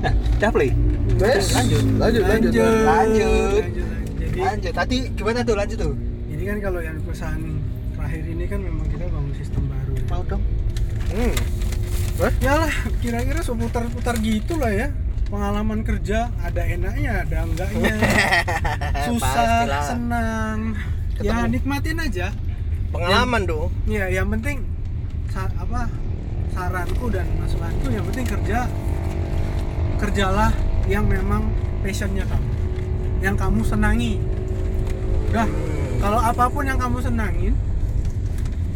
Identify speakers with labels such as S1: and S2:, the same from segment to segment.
S1: Nah, udah play.
S2: Wes,
S1: Lanjut.
S2: lanjut, lanjut.
S1: Lanjut.
S3: lanjut, lanjut. Jadi,
S1: Lanjut. Tadi gimana tuh lanjut tuh?
S3: jadi kan kalau yang perusahaan terakhir ini kan memang kita bangun sistem baru. ya.
S1: Mau dong.
S2: Hmm.
S3: Ya lah, kira-kira seputar-putar gitu lah ya. Pengalaman kerja ada enaknya, ada enggaknya. Susah,
S2: Pastilah.
S3: senang. Ya
S2: Ketemu.
S3: nikmatin aja.
S2: Pengalaman dong.
S3: Ya, yang penting sa- apa saranku dan masukanku yang penting kerja kerjalah yang memang passionnya kamu, yang kamu senangi. Udah, kalau apa pun yang kamu senangin,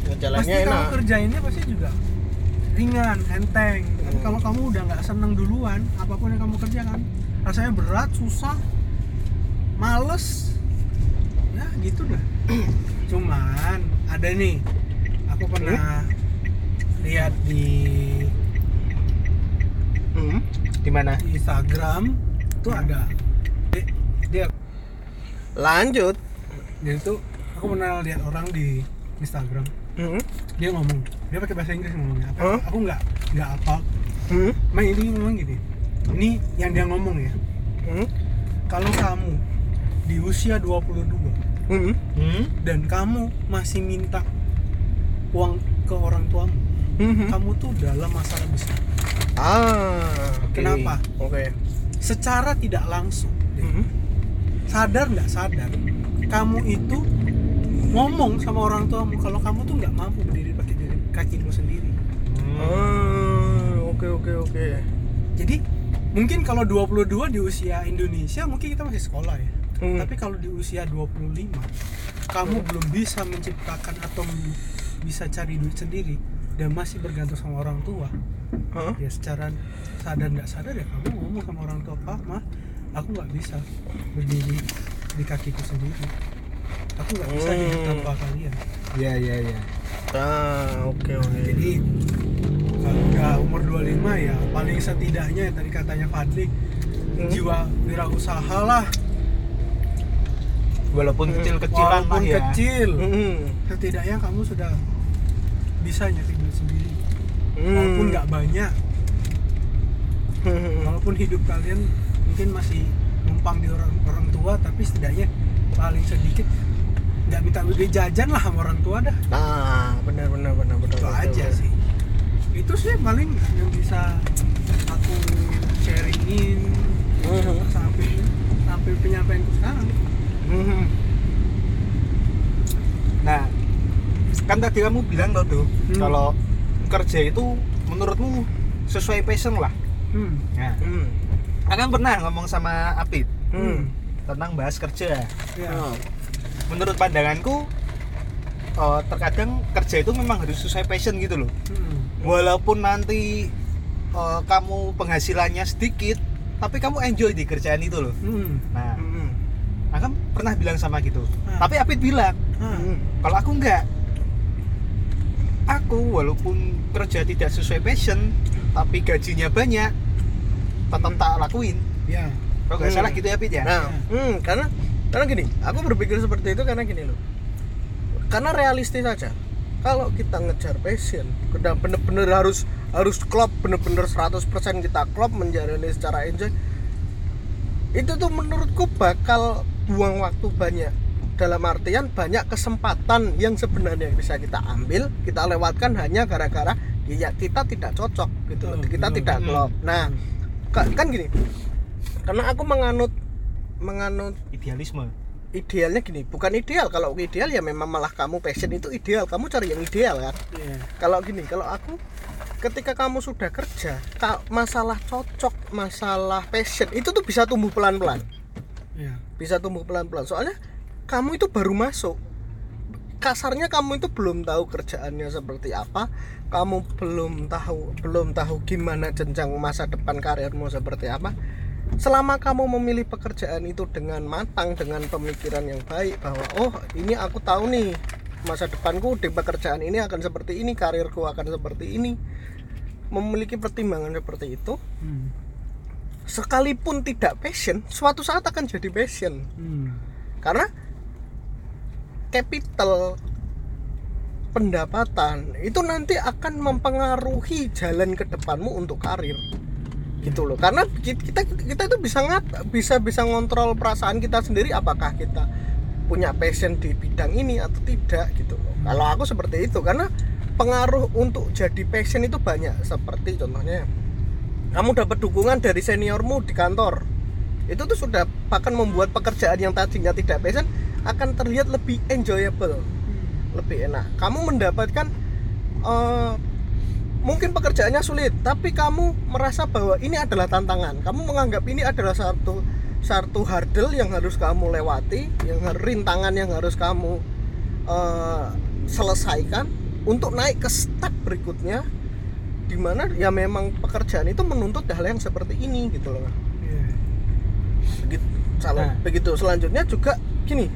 S2: Jalannya
S3: pasti kamu kerjainnya pasti juga ringan, enteng. Tapi
S2: Hmm.
S3: kalau kamu udah nggak seneng duluan, apa pun yang kamu kerjakan, rasanya berat, susah, males, ya gitu dah. Cuman ada nih, aku pernah lihat di,
S1: Hmm. Di mana?
S3: di Instagram tuh ada dia, dia
S2: Lanjut.
S3: dia itu aku pernah lihat orang di Instagram
S2: Hmm.
S3: dia ngomong dia pakai bahasa Inggris ngomongnya apa
S2: Hah?
S3: aku nggak nggak apa
S2: Hmm.
S3: Main ini ngomong gini ini yang dia ngomong ya
S2: Hmm.
S3: kalau kamu di usia 22
S2: Hmm.
S1: Hmm.
S3: dan kamu masih minta uang ke orang tuamu
S2: Hmm.
S3: kamu tuh dalam masalah besar
S2: Ah.
S1: Oke.
S3: kenapa
S2: Oke.
S3: secara tidak langsung
S2: Hmm.
S3: sadar nggak sadar kamu itu ngomong sama orang tuamu kalau kamu tuh nggak mampu berdiri pakai diri kakimu sendiri
S1: Hmm.
S2: Oke oke oke.
S3: jadi mungkin kalau 22 di usia Indonesia mungkin kita masih sekolah ya
S2: Hmm.
S3: tapi kalau di usia 25 kamu belum bisa menciptakan atau bisa cari duit sendiri dan masih bergantung sama orang tua
S2: Hah?
S3: ya secara sadar nggak sadar ya kamu ngomong sama orang tua pak mah aku nggak bisa berdiri di kakiku sendiri aku nggak bisa hidup
S2: Hmm.
S3: tanpa kalian
S1: Ya ya ya.
S2: Ah, oke oke.
S3: jadi kalau udah umur 25 ya paling setidaknya yang tadi katanya Fadli
S2: Hmm.
S3: jiwa wirausaha lah
S1: Walaupun
S2: Hmm.
S1: kecil-kecilan lah
S3: walaupun
S1: ya.
S3: kecil
S2: Hmm.
S3: setidaknya kamu sudah bisa nyari duit sendiri
S2: Hmm.
S3: walaupun nggak banyak
S2: Hmm.
S3: walaupun hidup kalian mungkin masih numpang di orang orang tua tapi setidaknya paling sedikit nggak minta duit jajan lah sama orang tua dah
S2: Nah, benar benar benar benar.
S3: itu
S2: benar,
S3: aja
S2: benar.
S3: sih itu sih paling yang bisa aku sharingin
S2: Mhm.
S3: sampai sampai penyampaianku sekarang
S2: Hmm.
S1: Nah, kan tadi kamu bilang loh tuh
S3: Hmm.
S1: kalau kerja itu menurutmu sesuai passion lah.
S3: hmm.
S1: Nah,
S2: Hmm.
S1: akan pernah ngomong sama Apit
S2: Hmm.
S1: tentang bahas kerja.
S3: ya
S2: Oh.
S1: Menurut pandanganku, eh, terkadang kerja itu memang harus sesuai passion gitu loh.
S3: Hmm.
S1: Walaupun nanti eh, kamu penghasilannya sedikit, tapi kamu enjoy di kerjaan itu loh.
S3: Hmm.
S1: Nah,
S2: Hmm.
S1: Pernah bilang sama gitu.
S3: Ah.
S1: Tapi Apit bilang.
S2: Hmm.
S1: kalau aku enggak. Aku walaupun kerja tidak sesuai passion, tapi gajinya banyak, tetap tak lakuin.
S3: ya
S1: Kalau nggak
S2: Hmm.
S1: salah gitu ya Pit ya.
S2: Nah, hmm, karena karena gini, aku berpikir seperti itu karena gini loh. Karena realistis aja. Kalau kita ngejar passion, kita bener-bener harus harus klop bener-bener 100% kita klop menjalani secara enjoy. Itu tuh menurutku bakal buang waktu banyak. Dalam artian banyak kesempatan yang sebenarnya bisa kita ambil, kita lewatkan hanya gara-gara ya kita tidak cocok gitu loh.
S3: Betul,
S2: Kita
S3: betul.
S2: tidak
S1: Hmm.
S2: klop. Nah, ka- kan gini. Karena aku menganut menganut
S1: Idealisme.
S2: idealnya gini bukan ideal kalau ideal ya memang malah kamu passion itu ideal kamu cari yang ideal kan
S3: ya
S2: kalau gini kalau aku ketika kamu sudah kerja masalah cocok masalah passion itu tuh bisa tumbuh pelan-pelan
S3: ya
S2: bisa tumbuh pelan-pelan soalnya kamu itu baru masuk. Kasarnya kamu itu belum tahu kerjaannya seperti apa. Kamu belum tahu belum tahu gimana jenjang masa depan karirmu seperti apa. Selama kamu memilih pekerjaan itu dengan matang dengan pemikiran yang baik bahwa oh ini aku tahu nih masa depanku di pekerjaan ini akan seperti ini karirku akan seperti ini. Memiliki pertimbangan seperti itu
S3: hmm.
S2: sekalipun tidak passion suatu saat akan jadi passion.
S3: Hmm.
S2: karena capital pendapatan itu nanti akan mempengaruhi jalan ke depanmu untuk karir. Gitu loh. Karena ki- kita kita itu bisa ngat bisa bisa ngontrol perasaan kita sendiri apakah kita punya passion di bidang ini atau tidak gitu loh. Kalau aku seperti itu karena pengaruh untuk jadi passion itu banyak. Seperti contohnya kamu dapat dukungan dari seniormu di kantor. Itu tuh sudah bahkan membuat pekerjaan yang tadinya tidak passion akan terlihat lebih enjoyable lebih enak. Kamu mendapatkan eh, mungkin pekerjaannya sulit tapi kamu merasa bahwa ini adalah tantangan. Kamu menganggap ini adalah satu satu hurdle yang harus kamu lewati yang rintangan yang harus kamu eh, selesaikan untuk naik ke step berikutnya di mana ya memang pekerjaan itu menuntut hal yang seperti ini gitu loh.
S3: Iya.
S2: begitu salah
S1: Nah.
S2: begitu. Selanjutnya juga gini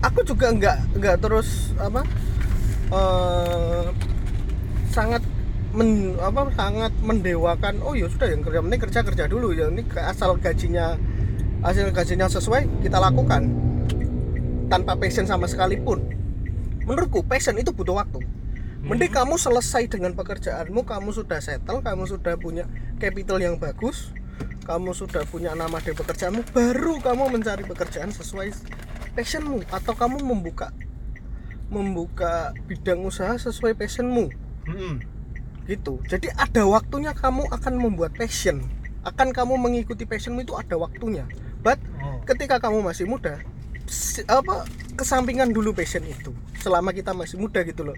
S2: aku juga nggak nggak terus apa eh, sangat men, apa sangat mendewakan oh ya sudah yang kerja penting kerja kerja dulu ya ini asal gajinya hasil gajinya sesuai kita lakukan. Tanpa passion sama sekalipun. Menurutku passion itu butuh waktu. Mending kamu selesai dengan pekerjaanmu kamu sudah settle kamu sudah punya capital yang bagus kamu sudah punya nama di pekerjaanmu baru kamu mencari pekerjaan sesuai passionmu? Atau kamu membuka membuka bidang usaha sesuai passionmu?
S1: Mm-mm.
S2: gitu. Jadi ada waktunya kamu akan membuat passion. Akan kamu mengikuti passionmu itu ada waktunya. But
S1: Oh.
S2: ketika kamu masih muda apa kesampingan dulu passion itu. Selama kita masih muda gitu loh.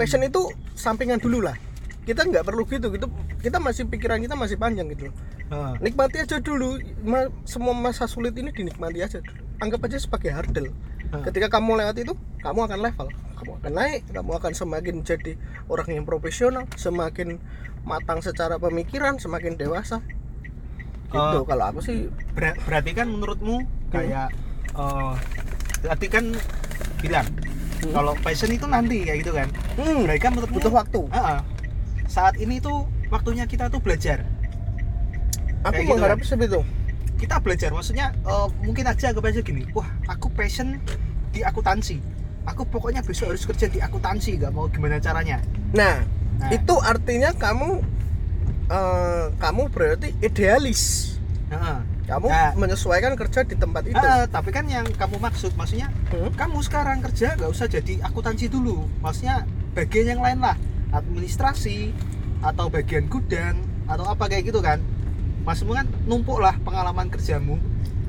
S2: Passion itu sampingan dulu lah. Kita nggak perlu gitu gitu. Kita masih pikiran kita masih panjang gitu loh.
S1: Ah.
S2: nikmati aja dulu. Ma- semua masa sulit ini dinikmati aja dulu. Anggap aja sebagai hurdle
S1: Ah.
S2: ketika kamu lewat itu kamu akan level kamu akan naik kamu akan semakin jadi orang yang profesional semakin matang secara pemikiran semakin dewasa gitu
S1: Oh.
S2: kalau aku sih
S1: Ber- berarti kan menurutmu kayak eh berarti kan bilang
S2: Hmm.
S1: kalau passion itu nanti kayak gitu kan
S2: hmm,
S1: berarti kan menurutmu
S2: butuh waktu
S1: Ah, ah. saat ini tuh waktunya kita tuh belajar
S2: aku
S1: Kayak gitu
S2: mengharap
S1: kan?
S2: seperti itu
S1: kita belajar maksudnya eh, mungkin aja anggap aja gini wah aku passion di akuntansi aku pokoknya besok harus kerja di akuntansi nggak mau gimana caranya
S2: nah,
S1: Nah.
S2: itu artinya kamu eh, kamu berarti idealis
S1: Heeh.
S2: kamu
S1: Nah.
S2: menyesuaikan kerja di tempat itu
S1: Ah, tapi kan yang kamu maksud maksudnya
S2: Hmm?
S1: kamu sekarang kerja nggak usah jadi akuntansi dulu maksudnya bagian yang lain lah administrasi atau bagian gudang atau apa kayak gitu kan maksudmu kan numpuk lah pengalaman kerjamu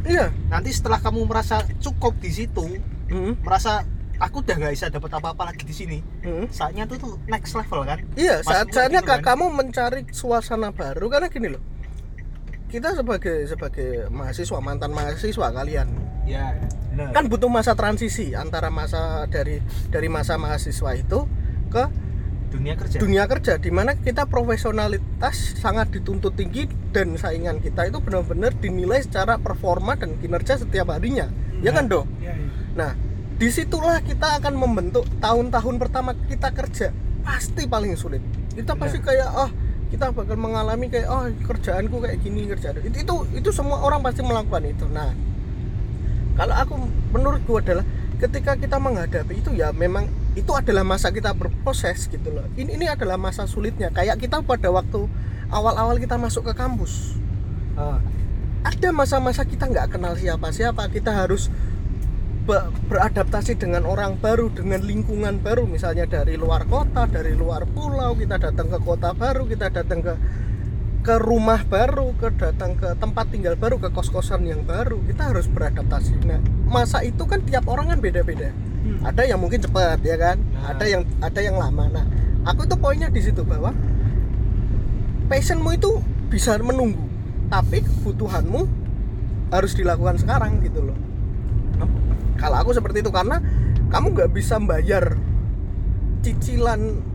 S2: iya
S1: nanti setelah kamu merasa cukup di situ
S2: Hmm,
S1: merasa aku udah nggak bisa dapat apa-apa lagi di sini
S2: hmm.
S1: saatnya tuh tuh next level kan
S2: Iya, saat saatnya
S1: gitu
S2: ka-
S1: kan?
S2: kamu mencari suasana baru karena gini loh. Kita sebagai sebagai mahasiswa mantan mahasiswa kalian
S1: ya benar
S2: kan butuh masa transisi antara masa dari dari masa mahasiswa itu ke
S1: dunia kerja
S2: dunia kerja di mana kita profesionalitas sangat dituntut tinggi dan saingan kita itu benar-benar dinilai secara performa dan kinerja setiap harinya. Ya kan, Dok?
S3: Iya, iya.
S2: Nah, di situlah kita akan membentuk tahun-tahun pertama kita kerja pasti paling sulit. Kita pasti kayak ah kita bakal mengalami kayak oh kerjaanku kayak gini kerjaan itu itu itu semua orang pasti melakukan itu. Nah, kalau aku menurutku adalah ketika kita menghadapi itu ya memang itu adalah masa kita berproses gitu loh. Ini ini adalah masa sulitnya. Kayak kita pada waktu awal-awal kita masuk ke kampus
S1: Ah,
S2: ada masa-masa kita nggak kenal siapa-siapa kita harus be- beradaptasi dengan orang baru dengan lingkungan baru misalnya dari luar kota dari luar pulau kita datang ke kota baru kita datang ke ke rumah baru ke datang ke tempat tinggal baru ke kos-kosan yang baru kita harus beradaptasi. Nah masa itu kan tiap orang kan beda-beda.
S3: Hmm.
S2: ada yang mungkin cepat ya kan?
S1: Nah.
S2: ada yang ada yang lama. Nah aku tuh poinnya di situ bahwa passionmu itu bisa menunggu tapi kebutuhanmu harus dilakukan sekarang gitu loh. Kalau aku seperti itu karena kamu nggak bisa bayar cicilan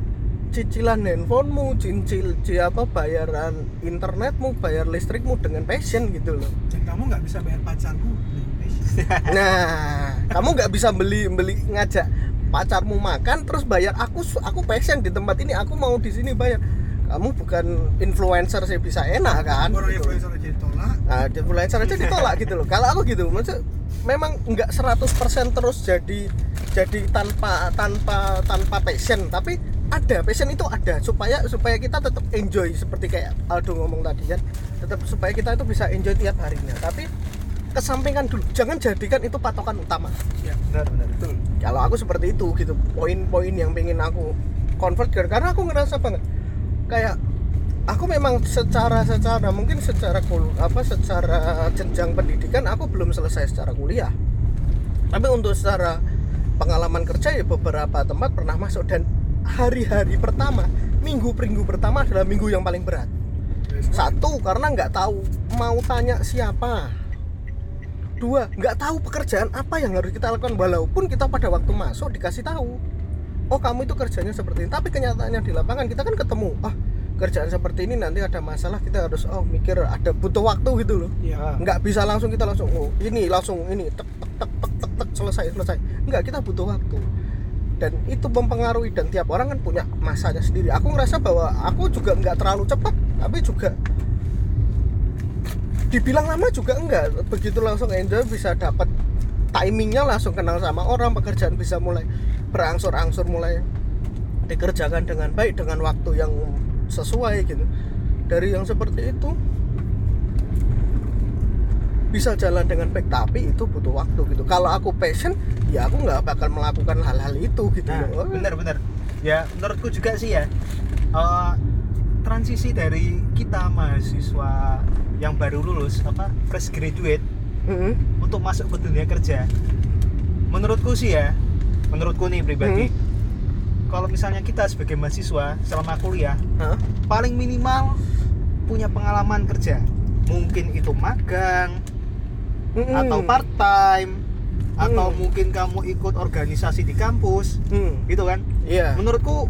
S2: cicilan handphonemu cicil ci- apa bayaran internetmu bayar listrikmu dengan passion gitu loh
S3: Dan kamu nggak bisa bayar pacarmu dengan passion.
S2: Nah, kamu nggak bisa beli beli ngajak pacarmu makan terus bayar aku aku passion di tempat ini aku mau di sini bayar. Kamu bukan influencer sih bisa enak kan?
S3: Orang
S2: gitu.
S3: influencer aja ditolak.
S2: Nah, influencer aja ditolak gitu loh. Kalau aku gitu, maksud memang nggak 100% terus jadi jadi tanpa tanpa tanpa passion, tapi ada passion itu ada. Supaya supaya kita tetap enjoy seperti kayak Aldo ngomong tadi kan. Tetap supaya kita itu bisa enjoy tiap harinya. Tapi kesampingkan dulu. Jangan jadikan itu patokan utama.
S3: Ya
S1: benar benar.
S3: Betul.
S2: Kalau aku seperti itu gitu. Poin-poin yang pengen aku convert karena aku ngerasa banget kayak aku memang secara secara mungkin secara kul apa secara jenjang pendidikan aku belum selesai secara kuliah. Tapi untuk secara pengalaman kerja ya beberapa tempat pernah masuk dan hari-hari pertama minggu minggu pertama adalah minggu yang paling berat. Satu karena nggak tahu mau tanya siapa. Dua nggak tahu pekerjaan apa yang harus kita lakukan walaupun kita pada waktu masuk dikasih tahu. Oh kamu itu kerjanya seperti ini. Tapi kenyataannya di lapangan kita kan ketemu. Ah kerjaan seperti ini nanti ada masalah kita harus oh mikir ada butuh waktu gitu loh.
S3: Ya
S2: nggak bisa langsung kita langsung oh ini langsung ini tek tek tek tek tek, tek selesai selesai. Nggak kita butuh waktu dan itu mempengaruhi dan tiap orang kan punya masanya sendiri. Aku ngerasa bahwa aku juga nggak terlalu cepat tapi juga dibilang lama juga enggak. Begitu langsung enjoy bisa dapat timingnya langsung kenal sama orang pekerjaan bisa mulai berangsur-angsur mulai dikerjakan dengan baik dengan waktu yang sesuai gitu. Dari yang seperti itu bisa jalan dengan baik tapi itu butuh waktu gitu kalau aku passion ya aku nggak bakal melakukan hal-hal itu gitu
S1: Nah,
S2: loh.
S1: benar-benar. Ya, menurutku juga sih ya. eh, transisi dari kita mahasiswa yang baru lulus apa fresh graduate
S2: Mm-mm.
S1: untuk masuk ke dunia kerja. Menurutku sih ya, menurutku nih pribadi. Kalau misalnya kita sebagai mahasiswa selama kuliah
S2: Hah?
S1: paling minimal punya pengalaman kerja. Mungkin itu magang
S2: Mm-mm.
S1: atau part time atau
S2: Hmm.
S1: mungkin kamu ikut organisasi di kampus.
S2: Hmm,
S1: gitu kan?
S2: Iya.
S1: Menurutku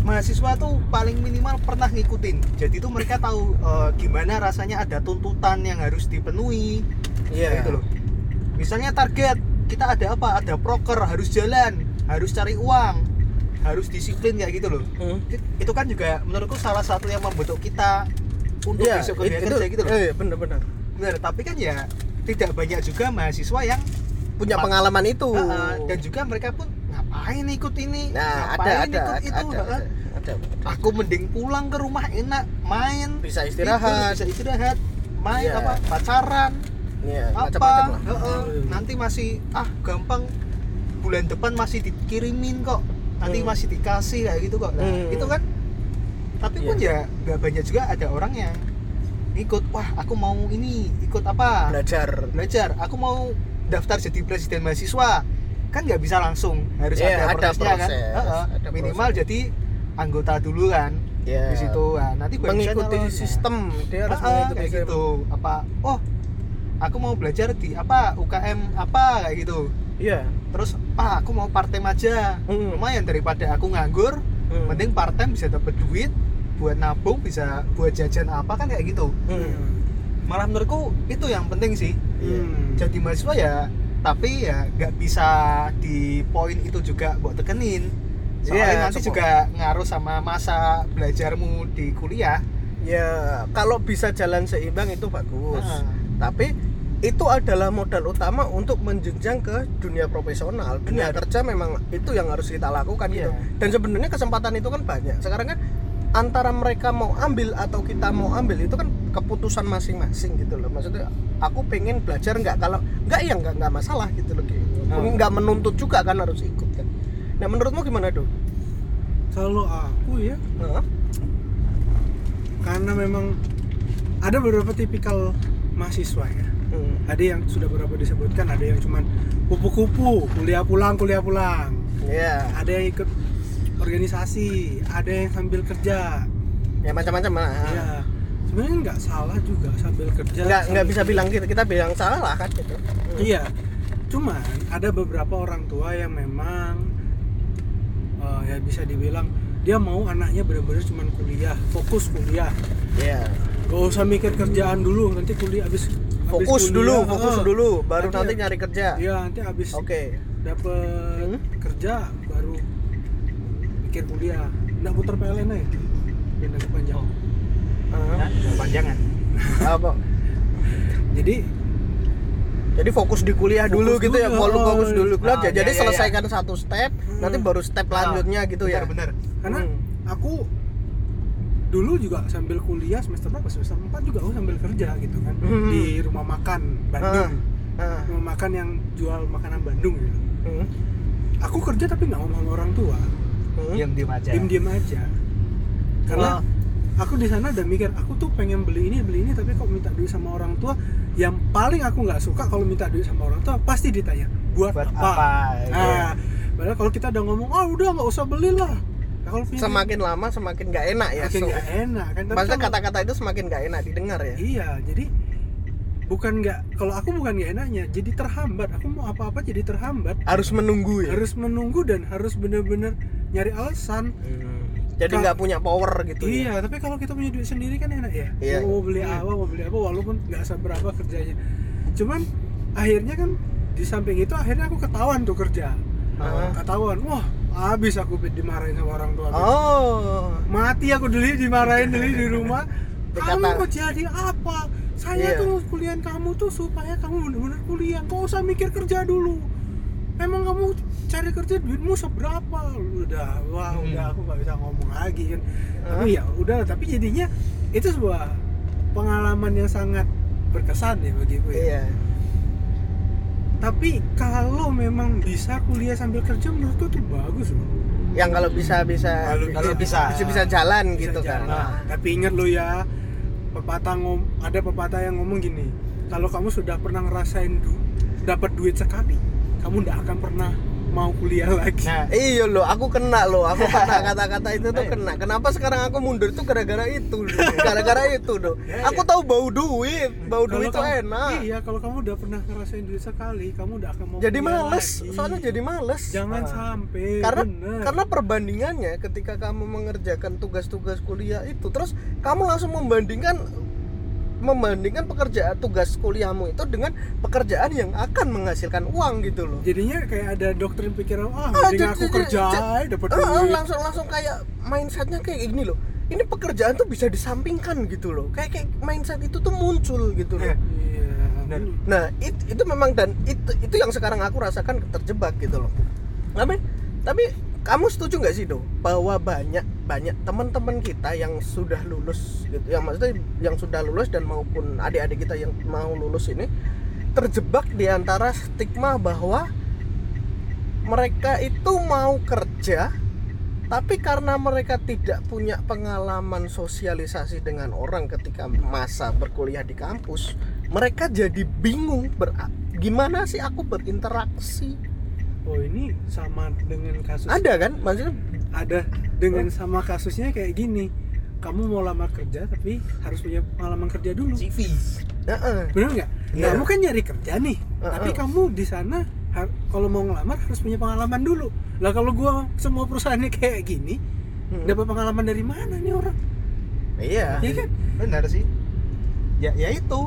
S1: mahasiswa tuh paling minimal pernah ngikutin. Jadi tuh mereka tahu eh, gimana rasanya ada tuntutan yang harus dipenuhi.
S2: Iya.
S1: Kayak gitu loh. Misalnya target kita ada apa? Ada proker harus jalan harus cari uang harus disiplin kayak gitu loh.
S2: Hmm.
S1: It- itu kan juga menurutku salah satu yang membentuk kita untuk
S2: Iya,
S1: besok
S2: itu-
S1: kerja gitu loh.
S2: Iya, benar-benar.
S1: benar tapi kan ya tidak banyak juga mahasiswa yang
S2: Punya pengalaman itu.
S1: Heeh, dan juga mereka pun ngapain ikut ini
S2: nah,
S1: ngapain
S2: ada ada
S1: ikut
S2: ada,
S1: itu
S2: ada, ada, ada.
S1: aku mending pulang ke rumah enak main
S2: Bisa istirahat.
S1: bisa istirahat main
S2: Iya.
S1: apa pacaran
S2: Iya,
S1: apa
S2: macam-macam lah.
S1: heeh. nanti masih ah gampang bulan depan masih dikirimin kok nanti
S2: Hmm.
S1: masih dikasih kayak gitu kok nah,
S2: Hmm.
S1: itu kan tapi pun ya nggak banyak juga ada orang yang ikut wah aku mau ini ikut apa
S2: Belajar.
S1: belajar aku mau daftar jadi presiden mahasiswa kan nggak bisa langsung harus
S2: Iya,
S1: ada
S2: ada
S1: prosesnya kan
S2: proses,
S1: Heeh.
S2: ada
S1: minimal
S2: proses.
S1: jadi anggota dulu kan
S2: Iya.
S1: di situ nah, nanti bisa
S2: Mengikuti
S1: nyalon.
S2: sistem, dia harus
S1: Heeh,
S2: mengikuti
S1: kayak gitu apa oh aku mau belajar di apa UKM apa kayak gitu
S2: Iya.
S1: terus ah aku mau part time aja
S2: Hmm.
S1: lumayan daripada aku nganggur
S2: Hmm.
S1: mending part time bisa dapat duit buat nabung bisa buat jajan apa kan kayak gitu
S2: Hmm.
S1: malah menurutku itu yang penting sih
S3: Hmm.
S1: jadi mahasiswa ya tapi ya nggak bisa di poin itu juga buat tekenin soalnya
S2: Iya,
S1: nanti
S2: semua.
S1: juga ngaruh sama masa belajarmu di kuliah
S2: Ya, kalau bisa jalan seimbang itu bagus.
S1: Heeh.
S2: Tapi itu adalah modal utama untuk menjenjang ke dunia profesional. Dunia
S1: Benar.
S2: kerja memang itu yang harus kita lakukan gitu.
S1: Iya.
S2: Dan sebenarnya kesempatan itu kan banyak. Sekarang kan antara mereka mau ambil atau kita mau ambil itu kan keputusan masing-masing gitu loh. Maksudnya aku pengen belajar nggak kalau nggak ya nggak nggak masalah gitu loh. gitu.
S1: Oh.
S2: Nggak menuntut juga kan harus ikut kan. Nah menurutmu gimana tuh?
S3: kalau aku ya karena memang ada beberapa tipikal mahasiswa ya
S2: Hmm.
S3: ada yang sudah beberapa disebutkan ada yang cuman kupu-kupu kuliah pulang kuliah pulang
S2: Ya,
S3: ada yang ikut organisasi ada yang sambil kerja.
S2: Ya macam-macam lah.
S3: ya sebenarnya nggak salah juga sambil kerja.
S2: Nggak nggak bisa bilang kita kita bilang salah lah kan gitu.
S3: Iya, cuman ada beberapa orang tua yang memang eh, ya bisa dibilang dia mau anaknya benar-benar cuman kuliah, fokus kuliah,
S2: Iya.
S3: gak usah mikir kerjaan dulu, nanti kuliah habis habis
S2: fokus
S3: kuliah,
S2: dulu fokus
S3: eh,
S2: dulu baru
S3: Nanti-
S2: nanti nyari kerja.
S3: Iya, nanti habis
S2: oke.
S3: dapet
S2: Hmm?
S3: kerja baru mikir kuliah, nggak putar PLN aja, nggak panjang.
S1: Oh.
S2: Ah,
S1: nah,
S2: apa?
S3: Jadi
S2: jadi fokus di kuliah
S3: Fokus
S2: dulu gitu ya?
S3: dulu,
S2: fokus, fokus dulu. Kuliah
S1: Ah,
S2: jadi
S1: iya, iya,
S2: selesaikan satu step nanti baru step lanjutnya gitu ya?
S1: bener
S3: karena
S2: Hmm.
S3: aku dulu juga sambil kuliah semester berapa? Semester 4 juga aku sambil kerja gitu kan.
S2: Hmm.
S3: di rumah makan Bandung.
S2: Ah,
S3: rumah makan yang jual makanan Bandung gitu.
S2: Hmm,
S3: aku kerja tapi nggak ngomong orang tua
S2: hmm.
S1: diam diam aja.
S3: Diem diem aja. Karena
S1: Oh.
S3: aku di sana udah mikir aku tuh pengen beli ini beli ini tapi kok minta duit sama orang tua? Yang paling aku nggak suka kalau minta duit sama orang tua pasti ditanya buat,
S1: buat
S3: apa,
S1: apa,
S3: nah
S1: iya.
S3: padahal kalau kita udah ngomong ah udah nggak usah belilah nah, kalau
S2: semakin lama semakin nggak enak ya
S3: makin
S2: so,
S3: nggak enak kan? Tapi
S2: maksudnya
S3: kalau-
S2: kata-kata itu semakin nggak enak didengar ya?
S3: Iya jadi bukan nggak kalau aku bukan nggak enaknya jadi terhambat. Aku mau apa-apa jadi terhambat.
S2: Harus menunggu ya?
S3: Harus menunggu dan harus bener-bener nyari alasan.
S2: Hmm. jadi nggak punya power gitu ya?
S3: Iya tapi kalau kita punya duit sendiri kan enak ya.
S2: Iya.
S3: mau beli apa mau beli apa walaupun nggak seberapa kerjanya. Cuman akhirnya kan di samping itu akhirnya aku ketahuan tuh kerja.
S2: Ah.
S3: ketahuan wah habis aku dimarahin sama orang tua
S2: oh.
S3: Mati aku dulu dimarahin dulu di rumah. Kamu mau jadi apa? Saya
S2: Iya.
S3: tuh kuliah kamu tuh supaya kamu bener-bener kuliah. Kau usah mikir kerja dulu emang kamu cari kerja duitmu seberapa udah wah
S1: Hmm.
S3: udah aku nggak bisa ngomong lagi kan
S2: Hah?
S3: tapi ya udah tapi jadinya itu sebuah pengalaman yang sangat berkesan ya bagiku ya
S2: iya
S3: tapi kalau memang bisa kuliah sambil kerja menurutku tuh bagus loh
S2: yang kalau bisa bisa
S3: Kalau-
S1: kalau bisa.
S2: bisa bisa jalan
S3: Bisa
S2: gitu kan
S3: jalan. Tapi ingat lo ya, pepatah ngom ada pepatah yang ngomong gini, kalau kamu sudah pernah ngerasain du dapat duit sekali, kamu tidak akan pernah mau kuliah lagi.
S1: nah
S2: Iya loh, aku kena loh, aku kena kata-kata itu tuh kena. Kenapa sekarang aku mundur itu gara-gara itu, gara-gara itu loh. Aku tahu bau duit, bau duit tuh
S3: kamu-
S2: enak.
S3: Iya, kalau kamu udah pernah ngerasain duit sekali, kamu udah akan mau
S2: Jadi males,
S3: lagi.
S2: soalnya jadi males.
S3: jangan
S1: Ah.
S3: sampai
S2: karena
S3: bener.
S2: karena perbandingannya ketika kamu mengerjakan tugas-tugas kuliah itu, terus kamu langsung membandingkan membandingkan pekerjaan tugas kuliahmu itu dengan pekerjaan yang akan menghasilkan uang gitu loh.
S3: jadinya kayak ada doktrin pikiran ah,
S2: Ah,
S3: mending
S2: jadi-
S3: aku
S2: jadi-
S3: kerja dapat
S2: Ah, ah,
S3: duit.
S2: langsung langsung kayak mindsetnya kayak gini loh ini pekerjaan tuh bisa disampingkan gitu loh kayak kayak mindset itu tuh muncul gitu loh.
S1: Bener.
S2: nah itu itu memang dan itu itu yang sekarang aku rasakan terjebak gitu loh tapi tapi kamu setuju nggak sih do bahwa banyak banyak teman-teman kita yang sudah lulus gitu? Yang maksudnya yang sudah lulus dan maupun adik-adik kita yang mau lulus ini terjebak di antara stigma bahwa mereka itu mau kerja tapi karena mereka tidak punya pengalaman sosialisasi dengan orang ketika masa berkuliah di kampus mereka jadi bingung ber gimana sih aku berinteraksi
S3: Oh ini sama dengan kasus
S2: ada kan? Maksudnya
S3: ada. Dengan sama kasusnya kayak gini. Kamu mau lamar kerja tapi harus punya pengalaman kerja dulu.
S1: CV
S2: Heeh.
S3: bener nggak?
S2: Iya.
S3: kamu kan nyari kerja nih.
S2: Heeh.
S3: tapi kamu di sana har- kalau mau ngelamar harus punya pengalaman dulu. Lah kalau gua semua perusahaannya kayak gini
S2: Hmm.
S3: dapat pengalaman dari mana nih orang?
S2: Iya.
S3: Ya kan?
S1: Benar sih. Ya ya itu.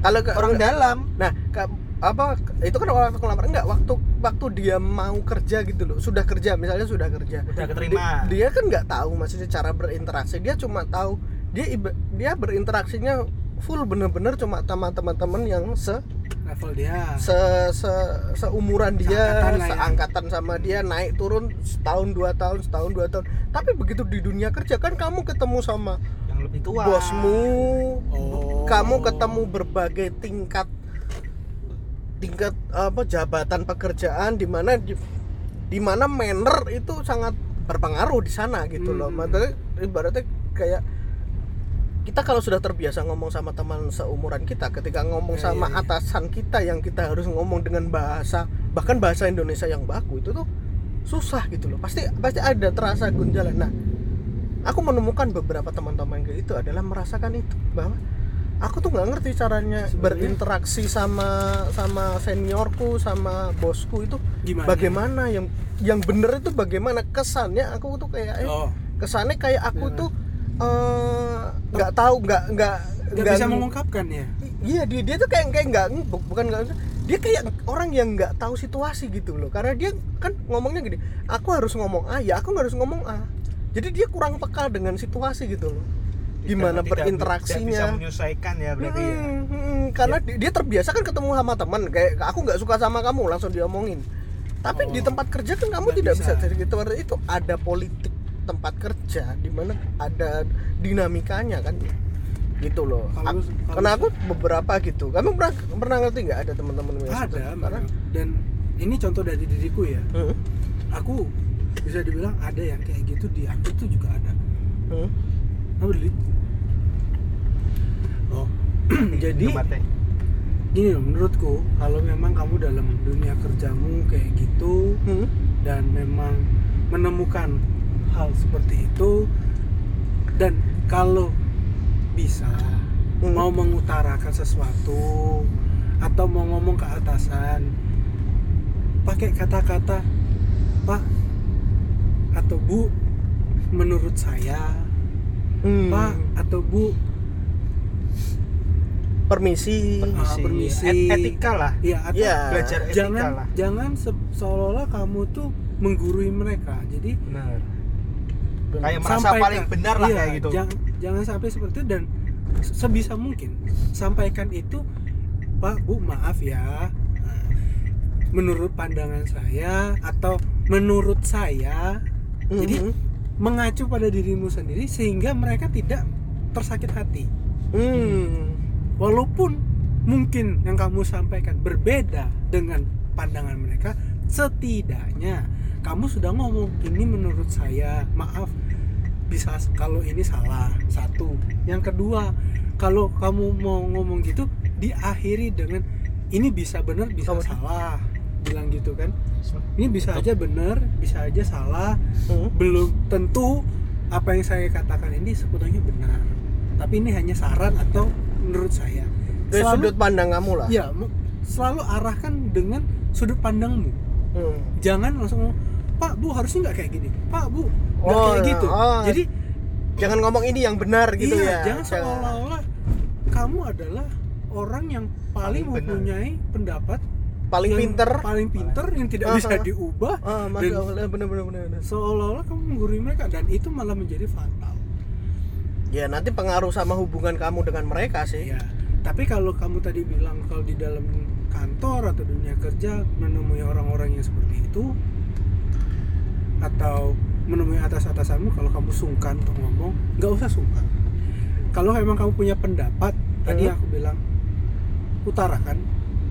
S2: Kalau ke
S1: orang dalam.
S2: Nah, ke, apa itu kan waktu ngelamar enggak waktu waktu dia mau kerja gitu loh. Sudah kerja misalnya sudah kerja.
S1: udah keterima
S2: Di- dia kan nggak tahu maksudnya cara berinteraksi. Dia cuma tahu dia iba- dia berinteraksinya full bener-bener cuma sama teman-teman yang se,
S3: level dia
S2: se, se seumuran dia,
S3: Seangkatan ya.
S2: seangkatan sama dia naik turun setahun dua tahun setahun dua tahun. Tapi begitu di dunia kerja kan kamu ketemu sama
S1: yang lebih tua
S2: bosmu
S3: Oh.
S2: kamu ketemu berbagai tingkat tingkat apa jabatan pekerjaan di mana di, di mana manner itu sangat berpengaruh di sana gitu loh
S3: Hmm.
S2: Maksudnya ibaratnya kayak kita kalau sudah terbiasa ngomong sama teman seumuran kita ketika ngomong
S3: Ya,
S2: sama
S3: ya, ya.
S2: atasan kita yang kita harus ngomong dengan bahasa bahkan bahasa Indonesia yang baku itu tuh susah gitu loh pasti pasti ada terasa gunjalan nah aku menemukan beberapa teman-teman kayak itu adalah merasakan itu bahwa aku tuh nggak ngerti caranya
S3: Sebenarnya-
S2: berinteraksi sama sama seniorku sama bosku itu
S3: gimana?
S2: bagaimana? Yang yang bener itu bagaimana? Kesannya aku tuh kayak eh,
S3: oh.
S2: kesannya kayak aku
S3: Gimana?
S2: tuh eh, nggak tahu nggak nggak
S3: nggak bisa mengungkapkan ya?
S2: Iya dia dia tuh kayak kayak nggak bu- bukan nggak dia kayak orang yang nggak tahu situasi gitu loh. Karena dia kan ngomongnya gini aku harus ngomong A ya aku nggak harus ngomong A. Jadi dia kurang peka dengan situasi gitu loh gimana
S1: tidak- tidak
S2: berinteraksinya.
S1: bisa menyesuaikan ya berarti ya.
S2: Hmm, hmm, karena di- dia terbiasa kan ketemu sama teman kayak aku nggak suka sama kamu langsung diomongin. Tapi
S3: Oh.
S2: di tempat kerja kan kamu tidak bisa.
S3: bisa.
S2: jadi gitu. Itu ada politik tempat kerja di mana ada dinamikanya kan. Gitu loh.
S3: Kalau-
S2: karena aku beberapa gitu. Kamu pernah pernah ngerti nggak ada teman-teman yang
S3: ada
S2: karena
S3: dan ini contoh dari diriku ya.
S2: Hmm,
S3: aku bisa dibilang ada yang kayak gitu di aku tuh juga ada.
S2: Hmm,
S3: apa Lid? oh jadi
S1: Tempatnya.
S3: gini loh menurutku kalau memang kamu dalam dunia kerjamu kayak gitu
S2: hmm.
S3: dan memang menemukan hal seperti itu dan kalau bisa
S2: Hmm.
S3: mau mengutarakan sesuatu atau mau ngomong ke atasan pakai kata-kata pak atau bu menurut saya
S2: Hmm.
S3: pak atau bu
S2: permisi
S3: Ah, permisi.
S1: Et- etika lah
S3: ya atau
S2: Iya.
S1: belajar etika
S3: jangan
S1: lah
S3: jangan se- seolah-olah kamu tuh menggurui mereka jadi
S1: benar kayak merasa
S3: sampaikan.
S1: paling benar lah
S3: Iya,
S1: kayak gitu
S3: Jangan, jangan sampai seperti itu dan sebisa mungkin sampaikan itu Pak Bu maaf ya Nah, menurut pandangan saya atau menurut saya jadi
S2: Mhm.
S3: Mengacu pada dirimu sendiri sehingga mereka tidak tersakit hati.
S2: Hmm.
S3: walaupun mungkin yang kamu sampaikan berbeda dengan pandangan mereka setidaknya kamu sudah ngomong ini menurut saya maaf bisa kalau ini salah satu. Yang kedua kalau kamu mau ngomong gitu diakhiri dengan ini bisa benar bisa
S2: Kamu-
S3: salah bilang gitu kan ini bisa aja benar bisa aja salah
S2: Hmm.
S3: belum tentu apa yang saya katakan ini sebetulnya benar. Tapi ini hanya saran atau menurut saya.
S2: Dari sudut pandang kamu lah.
S3: Ya selalu arahkan dengan sudut pandangmu.
S2: Hmm.
S3: jangan langsung pak bu harusnya nggak kayak gini. Pak bu nggak
S2: Oh,
S3: kayak gitu.
S2: oh.
S3: jadi
S2: jangan ngomong ini yang benar gitu
S3: iya,
S2: ya.
S3: jangan. seolah-olah kamu adalah orang yang paling,
S1: Paling benar.
S3: mempunyai pendapat
S2: paling
S3: yang
S2: pinter
S3: paling pinter yang tidak
S2: Ah,
S3: bisa
S2: ah.
S3: diubah
S2: ah
S3: Dan-
S2: bener bener bener.
S3: seolah-olah kamu menggurui mereka dan itu malah menjadi fatal
S2: ya nanti pengaruh sama hubungan kamu dengan mereka sih
S3: Iya. Tapi kalau kamu tadi bilang kalau di dalam kantor atau dunia kerja menemui orang-orang yang seperti itu atau menemui atas-atasanmu kalau kamu sungkan untuk ngomong, nggak usah sungkan. Kalau memang kamu punya pendapat, tadi
S2: Hmm.
S3: aku bilang utarakan,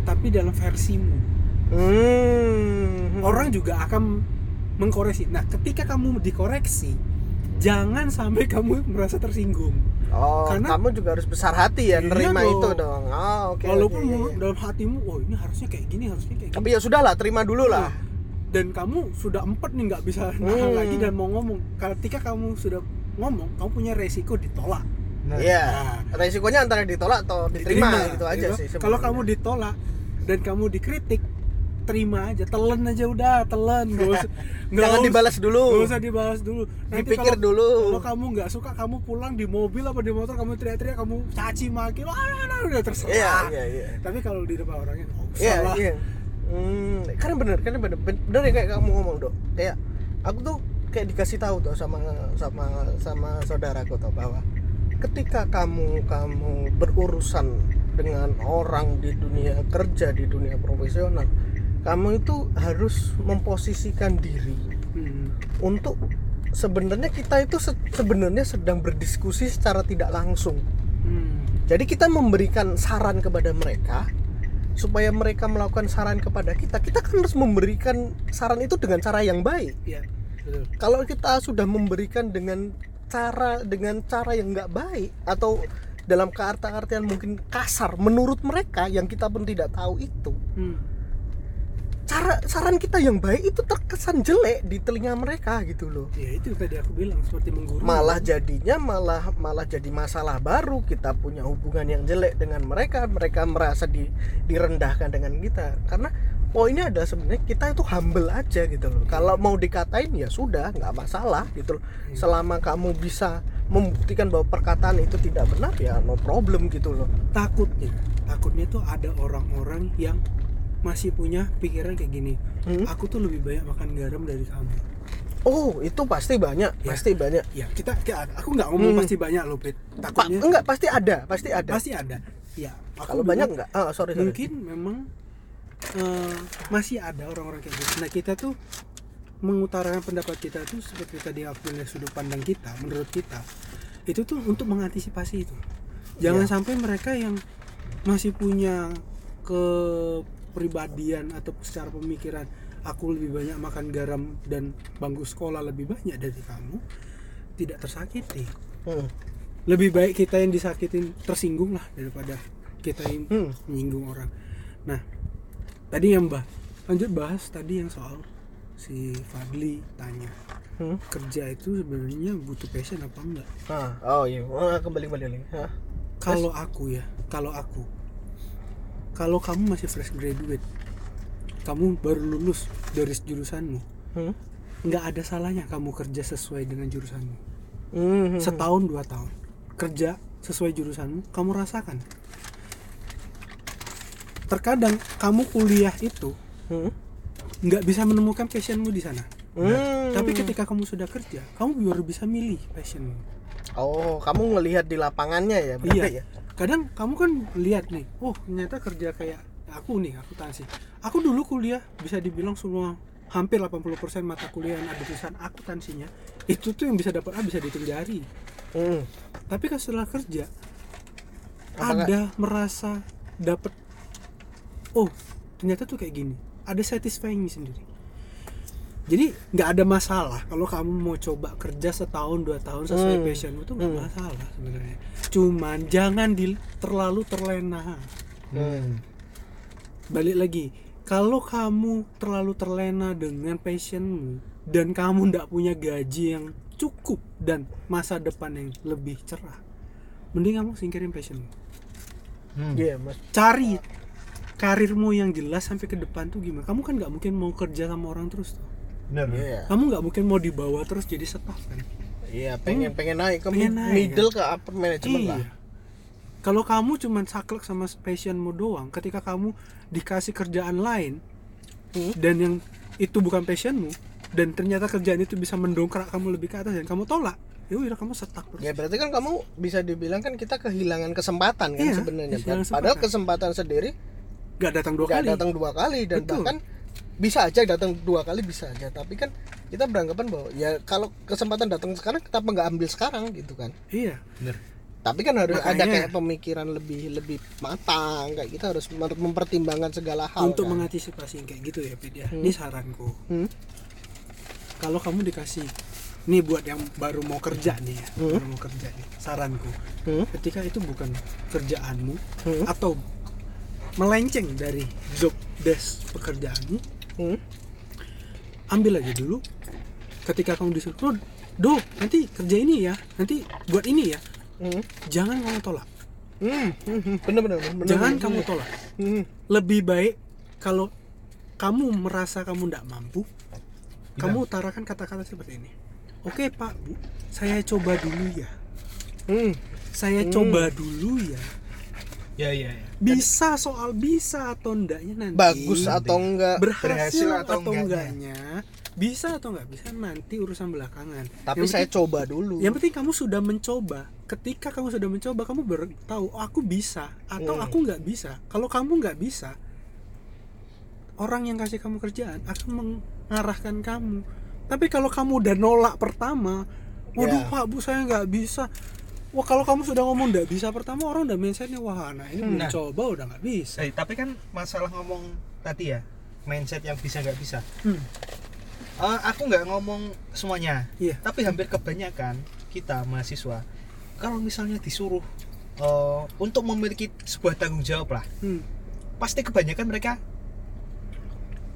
S3: tapi dalam versimu.
S2: hmm.
S3: Orang juga akan mengkoreksi. Nah, ketika kamu dikoreksi, jangan sampai kamu merasa tersinggung.
S2: oh
S3: karena-
S2: kamu juga harus besar hati ya
S3: Iya
S2: nerima
S3: dong.
S2: itu dong oh oke
S3: Walaupun
S2: iya,
S3: menurut
S2: iya.
S3: dalam hatimu, oh ini harusnya kayak gini, harusnya kayak gini.
S2: tapi ya sudahlah terima dulu lah
S3: dan kamu sudah empat nih nggak bisa nahan
S2: Hmm.
S3: lagi dan mau ngomong ketika kamu sudah ngomong kamu punya resiko ditolak
S1: Nah,
S2: Iya.
S3: Nah.
S2: resikonya antara ditolak atau diterima, gitu aja
S3: gitu.
S2: sih
S3: kalau kamu ditolak dan kamu dikritik terima aja telan aja udah telan nggak usah
S2: jangan dibalas dulu
S3: nggak usah dibalas dulu Nanti
S2: dipikir
S3: kalau-
S2: dulu
S3: kalau kamu nggak suka kamu pulang di mobil apa di motor kamu teriak-teriak kamu caci maki wah nah, udah terserah
S2: iya iya iya
S3: tapi kalau di depan orangnya oh,
S2: Iya,
S3: salah
S2: iya. Hmm, karena bener, karena bener, bener ya kayak kamu ngomong dok. Kayak aku tuh kayak dikasih tahu tuh sama sama sama saudaraku tuh bahwa ketika kamu kamu berurusan dengan orang di dunia kerja di dunia profesional, kamu itu harus memposisikan diri
S3: Hmm.
S2: untuk sebenarnya kita itu se- sebenarnya sedang berdiskusi secara tidak langsung.
S3: Hmm.
S2: Jadi kita memberikan saran kepada mereka supaya mereka melakukan saran kepada kita. Kita kan harus memberikan saran itu dengan cara yang baik.
S3: Betul.
S2: Kalau kita sudah memberikan dengan cara dengan cara yang nggak baik atau dalam keartian mungkin kasar menurut mereka yang kita pun tidak tahu itu.
S3: Hmm.
S2: Cara saran kita yang baik itu terkesan jelek di telinga mereka gitu loh.
S3: Ya itu tadi aku bilang seperti menggurui.
S2: malah jadinya malah malah jadi masalah baru kita punya hubungan yang jelek dengan mereka mereka merasa di, direndahkan dengan kita karena poinnya ada sebenarnya kita itu humble aja gitu loh. Kalau mau dikatain ya sudah nggak masalah gitu loh. Selama kamu bisa membuktikan bahwa perkataan itu tidak benar ya no problem gitu loh.
S3: Takutnya takutnya tuh ada orang-orang yang masih punya pikiran kayak gini.
S2: Hmm?
S3: aku tuh lebih banyak makan garam dari kamu.
S2: Oh itu pasti banyak
S3: Ya.
S2: pasti banyak.
S3: Ya kita, kita- aku nggak ngomong
S2: Hmm.
S3: pasti banyak loh Pit. Takutnya
S2: enggak pasti ada pasti ada.
S3: Pasti ada. Ya aku
S2: kalau banyak enggak ah sorry, sorry.
S3: mungkin memang eh, masih ada orang-orang kayak gitu nah kita tuh mengutarakan pendapat kita tuh seperti tadi aku bilang sudut pandang kita menurut kita itu tuh untuk mengantisipasi itu jangan
S2: Iya.
S3: sampai mereka yang masih punya kepribadian atau secara pemikiran aku lebih banyak makan garam dan bangku sekolah lebih banyak dari kamu tidak tersakiti
S2: Hmm.
S3: lebih baik kita yang disakitin tersinggung lah daripada kita yang
S2: Hmm.
S3: menyinggung orang nah tadi yang mbak lanjut bahas tadi yang soal si Fadli tanya
S2: Hmm.
S3: kerja itu sebenarnya butuh passion apa enggak
S2: Ah, oh iya Ah, kembali kembali lagi
S3: kalau aku ya kalau aku kalau kamu masih fresh graduate kamu baru lulus dari jurusanmu
S2: Hmm.
S3: nggak ada salahnya kamu kerja sesuai dengan jurusanmu
S2: Hmm.
S3: setahun dua tahun kerja sesuai jurusanmu kamu rasakan terkadang kamu kuliah itu
S2: Hmm.
S3: nggak bisa menemukan passionmu di sana.
S2: Hmm.
S3: tapi ketika kamu sudah kerja kamu baru bisa milih passionmu.
S2: Oh kamu ngelihat di lapangannya ya berarti
S3: iya.
S2: ya?
S3: Kadang kamu kan lihat nih oh ternyata kerja kayak aku nih akuntansi aku dulu kuliah bisa dibilang semua hampir 80% mata kuliah yang ada tulisan akuntansinya itu tuh yang bisa dapat A bisa dihitung jari.
S2: Hmm.
S3: tapi kan setelah kerja
S2: Apakah-
S3: ada merasa dapat oh ternyata tuh kayak gini ada satisfying sendiri jadi nggak ada masalah kalau kamu mau coba kerja setahun dua tahun sesuai
S2: Hmm.
S3: passionmu itu nggak
S2: Hmm.
S3: masalah sebenarnya cuman jangan di, terlalu terlena
S2: Hmm.
S3: balik lagi kalau kamu terlalu terlena dengan passionmu dan kamu nggak punya gaji yang cukup dan masa depan yang lebih cerah mending kamu singkirin passionmu
S1: Hmm.
S2: Iya, Mas.
S3: cari karirmu yang jelas sampai ke depan tuh gimana kamu kan nggak mungkin mau kerja sama orang terus tuh
S1: Bener.
S2: Iya.
S3: kamu nggak mungkin mau dibawa terus jadi staff kan
S2: Iya, pengen pengen naik ke
S3: Pengen naik,
S2: middle ke upper management lah.
S3: iya kalau kamu cuman saklek sama passionmu doang ketika kamu dikasih kerjaan lain
S2: Hmm.
S3: dan yang itu bukan passionmu dan ternyata kerjaan itu bisa mendongkrak kamu lebih ke atas dan kamu tolak ya udah kamu setak terus
S2: Ya berarti kan kamu bisa dibilang kan kita kehilangan kesempatan kan
S3: Iya,
S2: sebenarnya.
S3: kehilangan
S2: Padahal
S3: kesempatan
S2: sendiri
S3: nggak datang dua
S2: nggak
S3: kali
S2: datang dua kali dan
S3: Betul.
S2: bahkan bisa aja datang dua kali bisa aja. Tapi kan kita beranggapan bahwa ya kalau kesempatan datang sekarang kenapa nggak ambil sekarang gitu kan?
S3: iya
S1: Bener.
S2: Tapi kan harus ada
S3: Makanya-
S2: kayak pemikiran lebih lebih matang kayak kita harus mempertimbangkan segala hal.
S3: untuk
S2: kan.
S3: mengantisipasi kayak gitu ya Pid ya
S2: Hmm.
S3: ini saranku
S2: Hmm?
S3: kalau kamu dikasih nih buat yang baru mau kerja nih ya
S2: Hmm.
S3: baru mau kerja nih saranku
S2: Hmm?
S3: ketika itu bukan kerjaanmu
S2: Hmm?
S3: atau melenceng dari job desk pekerjaanmu
S2: Hmm?
S3: ambil aja dulu ketika kamu disuruh "Oh, do nanti kerja ini ya nanti buat ini ya
S2: Hmm?
S3: jangan kamu tolak
S2: Hmm, hmm, hmm, bener bener bener.
S3: jangan
S2: bener.
S3: kamu tolak
S2: Hmm,
S3: lebih baik kalau kamu merasa kamu tidak mampu
S1: Bilang.
S3: kamu utarakan kata-kata seperti ini oke pak bu saya coba dulu ya
S2: hmm.
S3: saya
S2: Hmm.
S3: coba dulu ya
S1: Ya ya ya.
S3: bisa soal bisa atau enggaknya nanti
S2: Bagus atau enggak?
S3: berhasil
S1: berhasil
S3: atau,
S1: atau
S3: enggaknya bisa atau enggak bisa nanti urusan belakangan
S2: Tapi
S3: Yang
S2: saya
S3: penting-
S2: coba dulu.
S3: yang penting kamu sudah mencoba ketika kamu sudah mencoba kamu baru tahu oh, aku bisa atau
S2: Hmm.
S3: aku nggak bisa kalau kamu nggak bisa orang yang kasih kamu kerjaan akan mengarahkan kamu tapi kalau kamu udah nolak pertama waduh
S2: Ya.
S3: pak bu saya nggak bisa wah kalau kamu sudah ngomong nggak bisa pertama orang udah mindsetnya wah nah ini belum
S1: Nah.
S3: coba udah nggak bisa
S1: Eh, tapi kan masalah ngomong tadi ya mindset yang bisa nggak bisa.
S3: Hmm.
S1: Eh, aku nggak ngomong semuanya,
S3: Iya.
S1: tapi hampir kebanyakan kita mahasiswa kalau misalnya disuruh eh, untuk memiliki sebuah tanggung jawab lah,
S3: Hmm.
S1: pasti kebanyakan mereka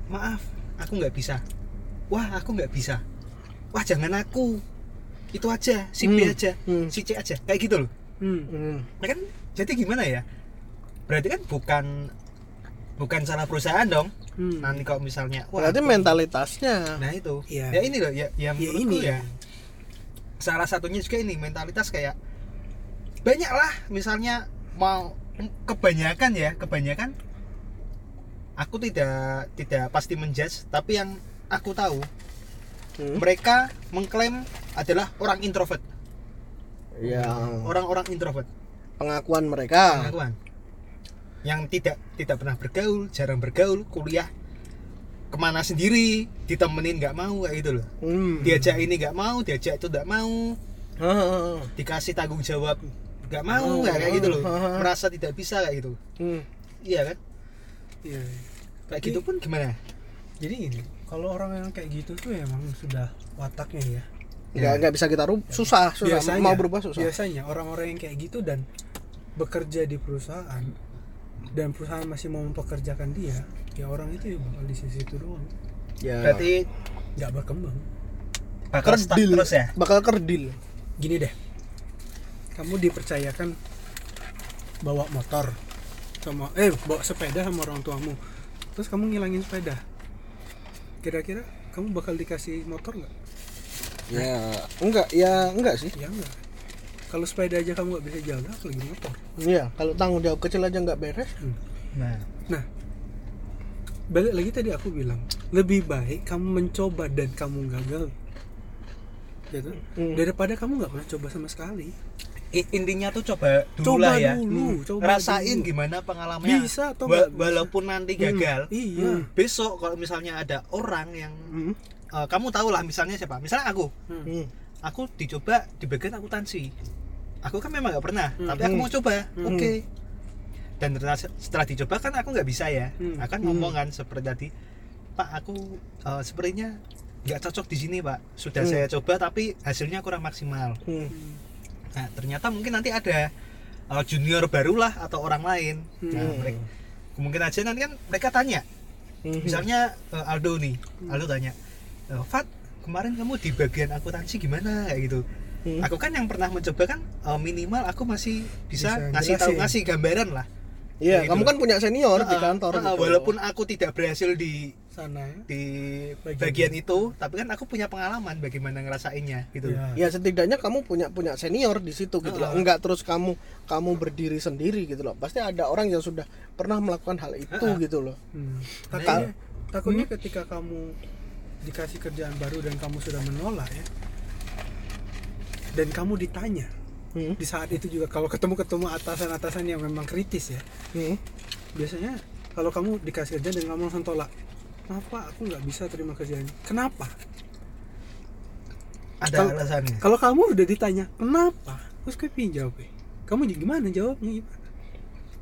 S1: maaf, aku nggak bisa. Wah, aku nggak bisa. Wah, jangan aku. Itu aja, si B
S2: Hmm.
S1: aja,
S2: Hmm.
S1: si C aja, kayak gitu loh.
S3: Hmm.
S2: Hmm.
S1: Nah kan jadi gimana ya? Berarti kan bukan bukan salah perusahaan dong.
S3: Hmm.
S1: Nanti kalau misalnya wah,
S2: Berarti
S1: aku-
S2: mentalitasnya.
S1: Nah itu.
S3: Iya.
S1: Ya ini loh ya yang
S3: Ya
S1: menurutku
S3: ini.
S1: ya. Salah satunya juga ini mentalitas kayak banyak lah misalnya mau kebanyakan ya, kebanyakan aku tidak tidak pasti menjudge tapi yang aku tahu
S2: Hmm.
S1: mereka mengklaim adalah orang introvert.
S2: Yang
S1: orang-orang introvert.
S2: Pengakuan mereka.
S1: Pengakuan. Yang tidak tidak pernah bergaul jarang bergaul kuliah ke mana sendiri ditemenin nggak mau kayak gitu loh.
S2: Hmm.
S1: diajak ini nggak mau diajak itu nggak mau. Dikasih tanggung jawab nggak mau
S2: Oh,
S1: kayak gitu loh. Merasa tidak bisa kayak gitu.
S2: Hmm.
S1: iya kan?
S3: Iya.
S1: kayak gitu pun gimana?
S3: Jadi gini, kalau orang yang kayak gitu tuh emang sudah wataknya ya.
S2: nggak nggak bisa kita rubah susah susah.
S3: Biasanya,
S2: mau berubah susah.
S3: Biasanya orang-orang yang kayak gitu dan bekerja di perusahaan dan perusahaan masih mau mempekerjakan dia, ya orang itu ya bakal di sisi itu doang,
S2: ya.
S1: Berarti
S3: nggak berkembang.
S1: bakal
S2: kerdil.
S1: terus ya?
S2: Bakal kerdil.
S3: Gini deh, kamu dipercayakan bawa motor sama eh bawa sepeda sama orang tuamu, terus kamu ngilangin sepeda, kira-kira kamu bakal dikasih motor nggak?
S2: ya enggak ya enggak sih
S3: Ya enggak. Kalau sepeda aja kamu nggak bisa jalan, apalagi motor.
S2: Iya, kalau tanggung jawab kecil aja nggak beres.
S3: Hmm.
S1: nah
S3: Nah, balik lagi tadi aku bilang lebih baik kamu mencoba dan kamu gagal, gitu.
S2: Hmm.
S3: Daripada kamu nggak pernah coba sama sekali.
S1: Intinya tuh coba dulu
S3: Coba
S1: lah ya
S3: dulu, coba
S1: rasain
S3: dulu.
S1: gimana pengalamannya
S3: Bisa atau
S1: Wa-
S3: bisa.
S1: walaupun nanti gagal
S3: Iya.
S2: Hmm.
S1: besok kalau misalnya ada orang yang
S2: Hmm.
S1: eh, kamu tahu lah misalnya siapa misalnya aku
S3: Hmm.
S2: Hmm.
S1: aku dicoba di bagian akuntansi aku kan memang nggak pernah
S3: Hmm.
S1: tapi aku mau coba
S3: Hmm.
S1: oke dan ternyata setelah dicoba kan aku nggak bisa ya
S3: Hmm.
S1: akan ngomong kan seperti tadi pak aku eh, sepertinya nggak cocok di sini pak sudah
S2: Hmm.
S1: saya coba tapi hasilnya kurang maksimal
S2: Hmm.
S1: Nah ternyata mungkin nanti ada eh, junior barulah atau orang lain nah
S2: Hmm.
S1: mereka mungkin aja nanti kan mereka tanya
S2: Hmm.
S1: misalnya eh, Aldo nih Aldo tanya "Eh, Fat kemarin kamu di bagian akuntansi gimana kayak gitu
S2: Hmm.
S1: aku kan yang pernah mencoba kan eh, minimal aku masih bisa,
S3: Bisa
S1: ngasih tahu ngasih gambaran lah
S2: Iya,
S1: Kayak
S2: kamu
S1: gitu.
S2: kan punya senior di
S1: Heeh,
S2: kantor
S1: heeh,
S2: gitu.
S1: walaupun aku tidak berhasil di
S3: Sana ya.
S1: di
S3: Bagian
S1: bagian, itu tapi kan aku punya pengalaman bagaimana ngerasainnya gitu
S3: Ya.
S2: ya setidaknya kamu punya punya senior di situ gitu loh.
S1: Heeh.
S2: Enggak terus kamu kamu berdiri sendiri gitu loh. Pasti ada orang yang sudah pernah melakukan hal itu
S1: Heeh.
S2: gitu loh.
S3: Hmm.
S1: Nah,
S3: Takutnya, takutnya ketika kamu dikasih kerjaan baru dan kamu sudah menolak ya, dan kamu ditanya
S2: Hmm.
S3: di saat itu juga kalau ketemu ketemu atasan-atasan yang memang kritis ya,
S2: Hmm.
S3: biasanya kalau kamu dikasih kerjaan dan kamu langsung tolak, kenapa aku nggak bisa terima kerjaan? Kenapa?
S1: ada
S3: Kalau-
S1: alasannya
S3: Kalau kamu udah ditanya kenapa, terus kayak pingin jawab ya? Kamu jadi gimana jawabnya gimana?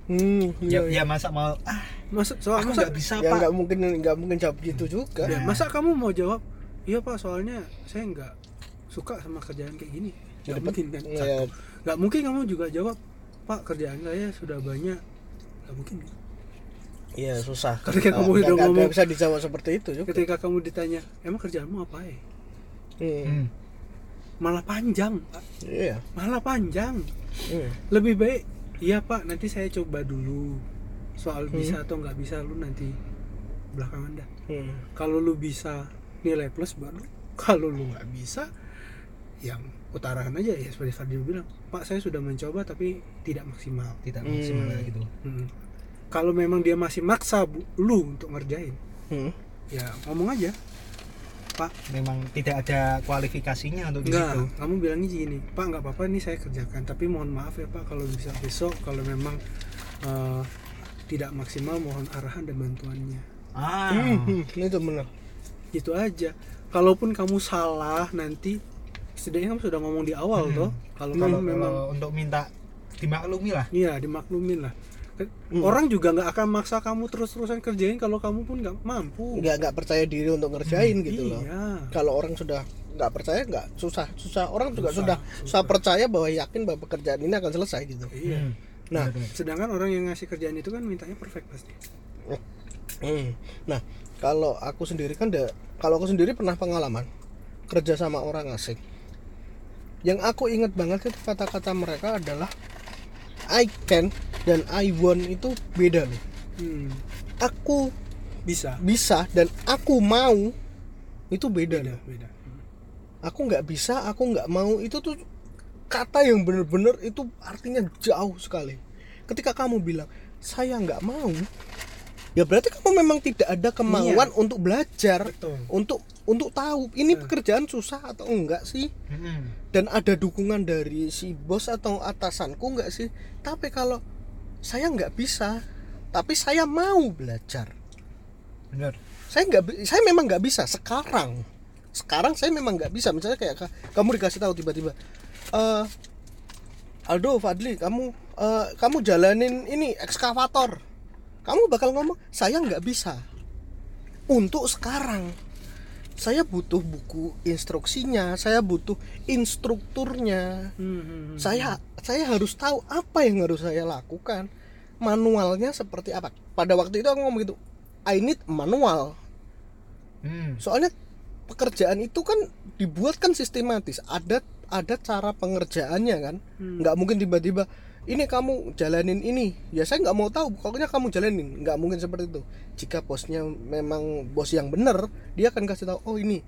S2: Hmm,
S1: ya,
S2: iya,
S1: ya masa mau ah
S3: Masa soal
S1: aku
S3: masa,
S1: nggak bisa
S2: ya
S1: pak
S2: nggak mungkin nggak mungkin jawab gitu juga.
S3: ya, masa kamu mau jawab? Iya pak, soalnya saya nggak suka sama kerjaan kayak gini. Nggak
S2: Ya,
S3: mungkin kan?
S2: Ya,
S3: Satu. nggak mungkin kamu juga jawab pak kerjaan saya sudah banyak nggak mungkin
S2: Iya susah.
S3: Ketika kamu udah
S2: nggak
S3: ngomong-
S2: bisa dijawab seperti itu juga.
S3: ketika kamu ditanya emang kerjaanmu apa ya
S2: Hmm.
S1: Hmm.
S3: malah panjang Pak.
S2: Iya.
S3: malah panjang
S2: Hmm.
S3: lebih baik iya pak nanti saya coba dulu soal
S2: Hmm.
S3: bisa atau nggak bisa lu nanti belakangan dah
S2: Hmm.
S3: kalau lu bisa nilai plus baru kalau lu nggak bisa yang utarakan aja ya seperti Fadil bilang pak saya sudah mencoba tapi tidak maksimal
S1: tidak
S2: Hmm.
S1: maksimal kayak gitu
S3: Hmm. Kalau memang dia masih maksa bu, lu untuk ngerjain.
S2: Hmm.
S3: ya ngomong aja. Pak.
S1: Memang tidak ada kualifikasinya untuk di
S3: enggak
S1: situ.
S3: kamu bilangnya gini pak nggak apa-apa nih saya kerjakan tapi mohon maaf ya pak kalau bisa besok kalau memang eh, tidak maksimal mohon arahan dan bantuannya.
S1: Ah.
S2: Hmm. Itu benar.
S3: gitu aja. Kalaupun kamu salah nanti setidaknya kamu sudah ngomong di awal
S1: Hmm.
S3: toh. Kalau
S1: kalau,
S3: kamu memang
S1: kalau untuk minta dimaklumi lah.
S3: Iya dimaklumin lah
S2: Hmm.
S3: orang juga nggak akan maksa kamu terus-terusan kerjain kalau kamu pun nggak mampu
S2: Nggak nggak percaya diri untuk ngerjain gitu loh.
S3: iya
S2: Kalau orang sudah nggak percaya nggak susah susah orang juga
S3: Susah,
S2: sudah
S3: susah.
S2: susah percaya bahwa yakin bahwa pekerjaan ini akan selesai gitu.
S3: iya
S1: Hmm.
S2: Nah,
S1: Benar-benar.
S3: sedangkan orang yang ngasih kerjaan itu kan mintanya perfect pasti
S2: Hmm. Nah, kalau aku sendiri kan da- kalau aku sendiri pernah pengalaman kerja sama orang asing. Yang aku ingat banget itu kata-kata mereka adalah I can dan I want itu beda loh.
S3: hmm.
S2: Aku
S3: bisa
S2: bisa dan aku mau itu beda,
S3: beda beda
S2: Aku nggak bisa, aku nggak mau itu tuh kata yang bener-bener itu artinya jauh sekali. Ketika kamu bilang saya nggak mau, ya berarti kamu memang tidak ada kemauan untuk belajar
S3: Betul.
S2: untuk untuk tahu ini
S3: Betul.
S2: pekerjaan susah atau enggak sih dan ada dukungan dari si bos atau atasanku enggak sih tapi kalau saya nggak bisa tapi saya mau belajar.
S1: Bener
S2: saya nggak saya memang nggak bisa. Sekarang sekarang saya memang nggak bisa. Misalnya kayak ka- kamu dikasih tahu tiba-tiba eh Aldo Fadli kamu eh, kamu jalanin ini ekskavator. Kamu bakal ngomong saya nggak bisa. Untuk sekarang saya butuh buku instruksinya saya butuh instrukturnya.
S3: Hmm,
S2: saya saya harus tahu apa yang harus saya lakukan. Manualnya seperti apa? Pada waktu itu aku ngomong gitu I need manual.
S1: Hmm.
S2: soalnya pekerjaan itu kan dibuat kan sistematis. Ada ada cara pengerjaannya kan.
S3: Hmm.
S2: nggak mungkin tiba-tiba ini kamu jalanin ini. Ya saya nggak mau tahu. Pokoknya kamu jalanin. Nggak mungkin seperti itu. Jika bosnya memang bos yang benar dia akan kasih tahu oh ini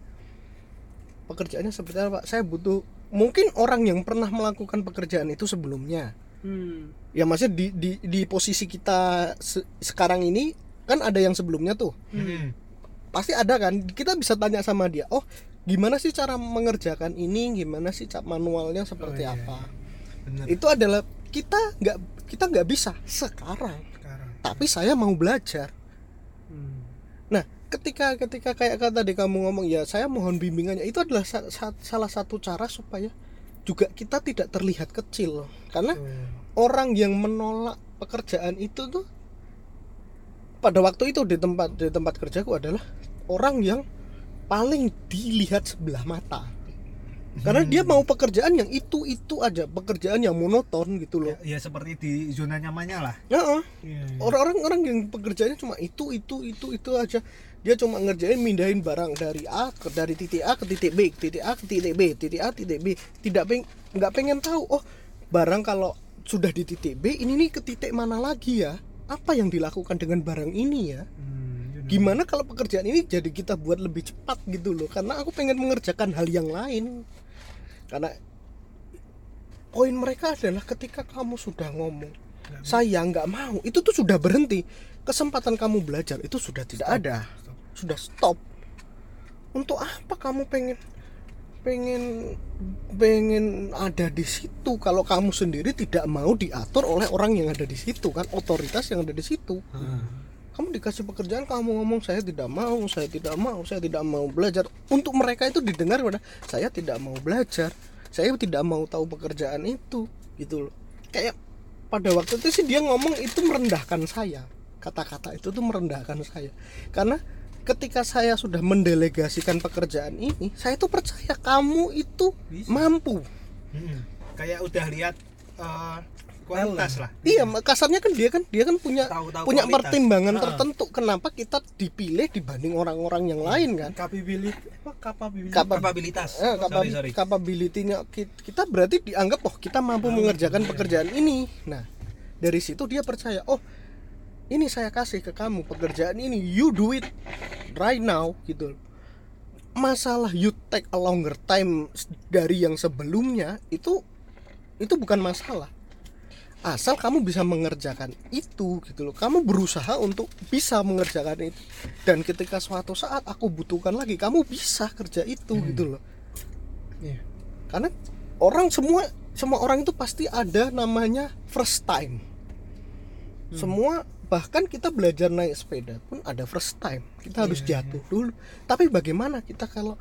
S2: pekerjaannya seperti apa? Saya butuh mungkin orang yang pernah melakukan pekerjaan itu sebelumnya.
S3: Hmm.
S2: ya maksudnya di di di posisi kita se- sekarang ini kan ada yang sebelumnya tuh.
S1: Hmm.
S2: pasti ada kan? Kita bisa tanya sama dia oh gimana sih cara mengerjakan ini? Gimana sih cap manualnya seperti
S3: Oh, iya,
S2: apa?
S1: Bener
S2: itu adalah kita nggak kita nggak bisa sekarang
S3: Sekarang.
S2: tapi saya mau belajar
S3: Hmm.
S2: nah ketika ketika kayak kata tadi kamu ngomong ya saya mohon bimbingannya itu adalah sa- sa- salah satu cara supaya juga kita tidak terlihat kecil karena
S3: Betul.
S2: orang yang menolak pekerjaan itu tuh pada waktu itu di tempat di tempat kerjaku adalah orang yang paling dilihat sebelah mata karena dia mau pekerjaan yang itu itu aja. Pekerjaan yang monoton gitu loh.
S1: Ya, ya seperti di zona nyamannya lah.
S2: Heeh.
S3: Iya, iya.
S2: orang-orang orang yang pekerjaannya cuma itu itu itu itu aja. Dia cuma ngerjain mindahin barang dari A ke dari titik A ke titik B titik A ke titik B titik A titik B. Tidak peng nggak pengen tahu oh barang kalau sudah di titik B ini nih ke titik mana lagi ya? Apa yang dilakukan dengan barang ini ya?
S3: Hmm,
S2: gimana kalau pekerjaan ini jadi kita buat lebih cepat gitu loh? Karena aku pengen mengerjakan hal yang lain karena poin mereka adalah ketika kamu sudah ngomong
S3: bisa.
S2: saya nggak mau itu tuh sudah berhenti kesempatan kamu belajar itu sudah tidak
S3: Stop.
S2: ada
S3: Stop.
S2: sudah stop untuk apa kamu pengen pengen pengen ada di situ kalau kamu sendiri tidak mau diatur oleh orang yang ada di situ kan otoritas yang ada di situ
S1: Hmm.
S2: Kamu dikasih pekerjaan kamu ngomong saya tidak mau saya tidak mau saya tidak mau belajar. Untuk mereka itu didengar pada saya tidak mau belajar saya tidak mau tahu pekerjaan itu gitu loh. Kayak pada waktu itu sih dia ngomong itu merendahkan saya. Kata-kata itu tuh merendahkan saya. Karena ketika saya sudah mendelegasikan pekerjaan ini saya tuh percaya kamu itu
S1: Bisa.
S2: mampu.
S1: Hmm. kayak udah lihat eh, kualitas lah.
S2: Iya kasarnya kan dia kan dia kan punya
S1: Tahu-tahu
S2: punya
S1: kualitas.
S2: pertimbangan
S1: Ah.
S2: tertentu kenapa kita dipilih dibanding orang-orang yang lain kan?
S3: Capability apa capability?
S2: Kapa-
S1: kapabilitas
S2: eh,
S1: sorry
S2: capability-nya ki- kita berarti dianggap oh kita mampu mengerjakan pekerjaan ini. Nah dari situ dia percaya oh ini saya kasih ke kamu pekerjaan ini you do it right now gitu. Masalah you take a longer time dari yang sebelumnya itu itu bukan masalah asal kamu bisa mengerjakan itu gitu loh. Kamu berusaha untuk bisa mengerjakan itu. Dan ketika suatu saat aku butuhkan lagi kamu bisa kerja itu gitu loh.
S3: Iya.
S2: karena orang semua semua orang itu pasti ada namanya first time. Semua bahkan kita belajar naik sepeda pun ada first time. Kita harus
S3: Iya,
S2: jatuh dulu. Tapi bagaimana kita kalau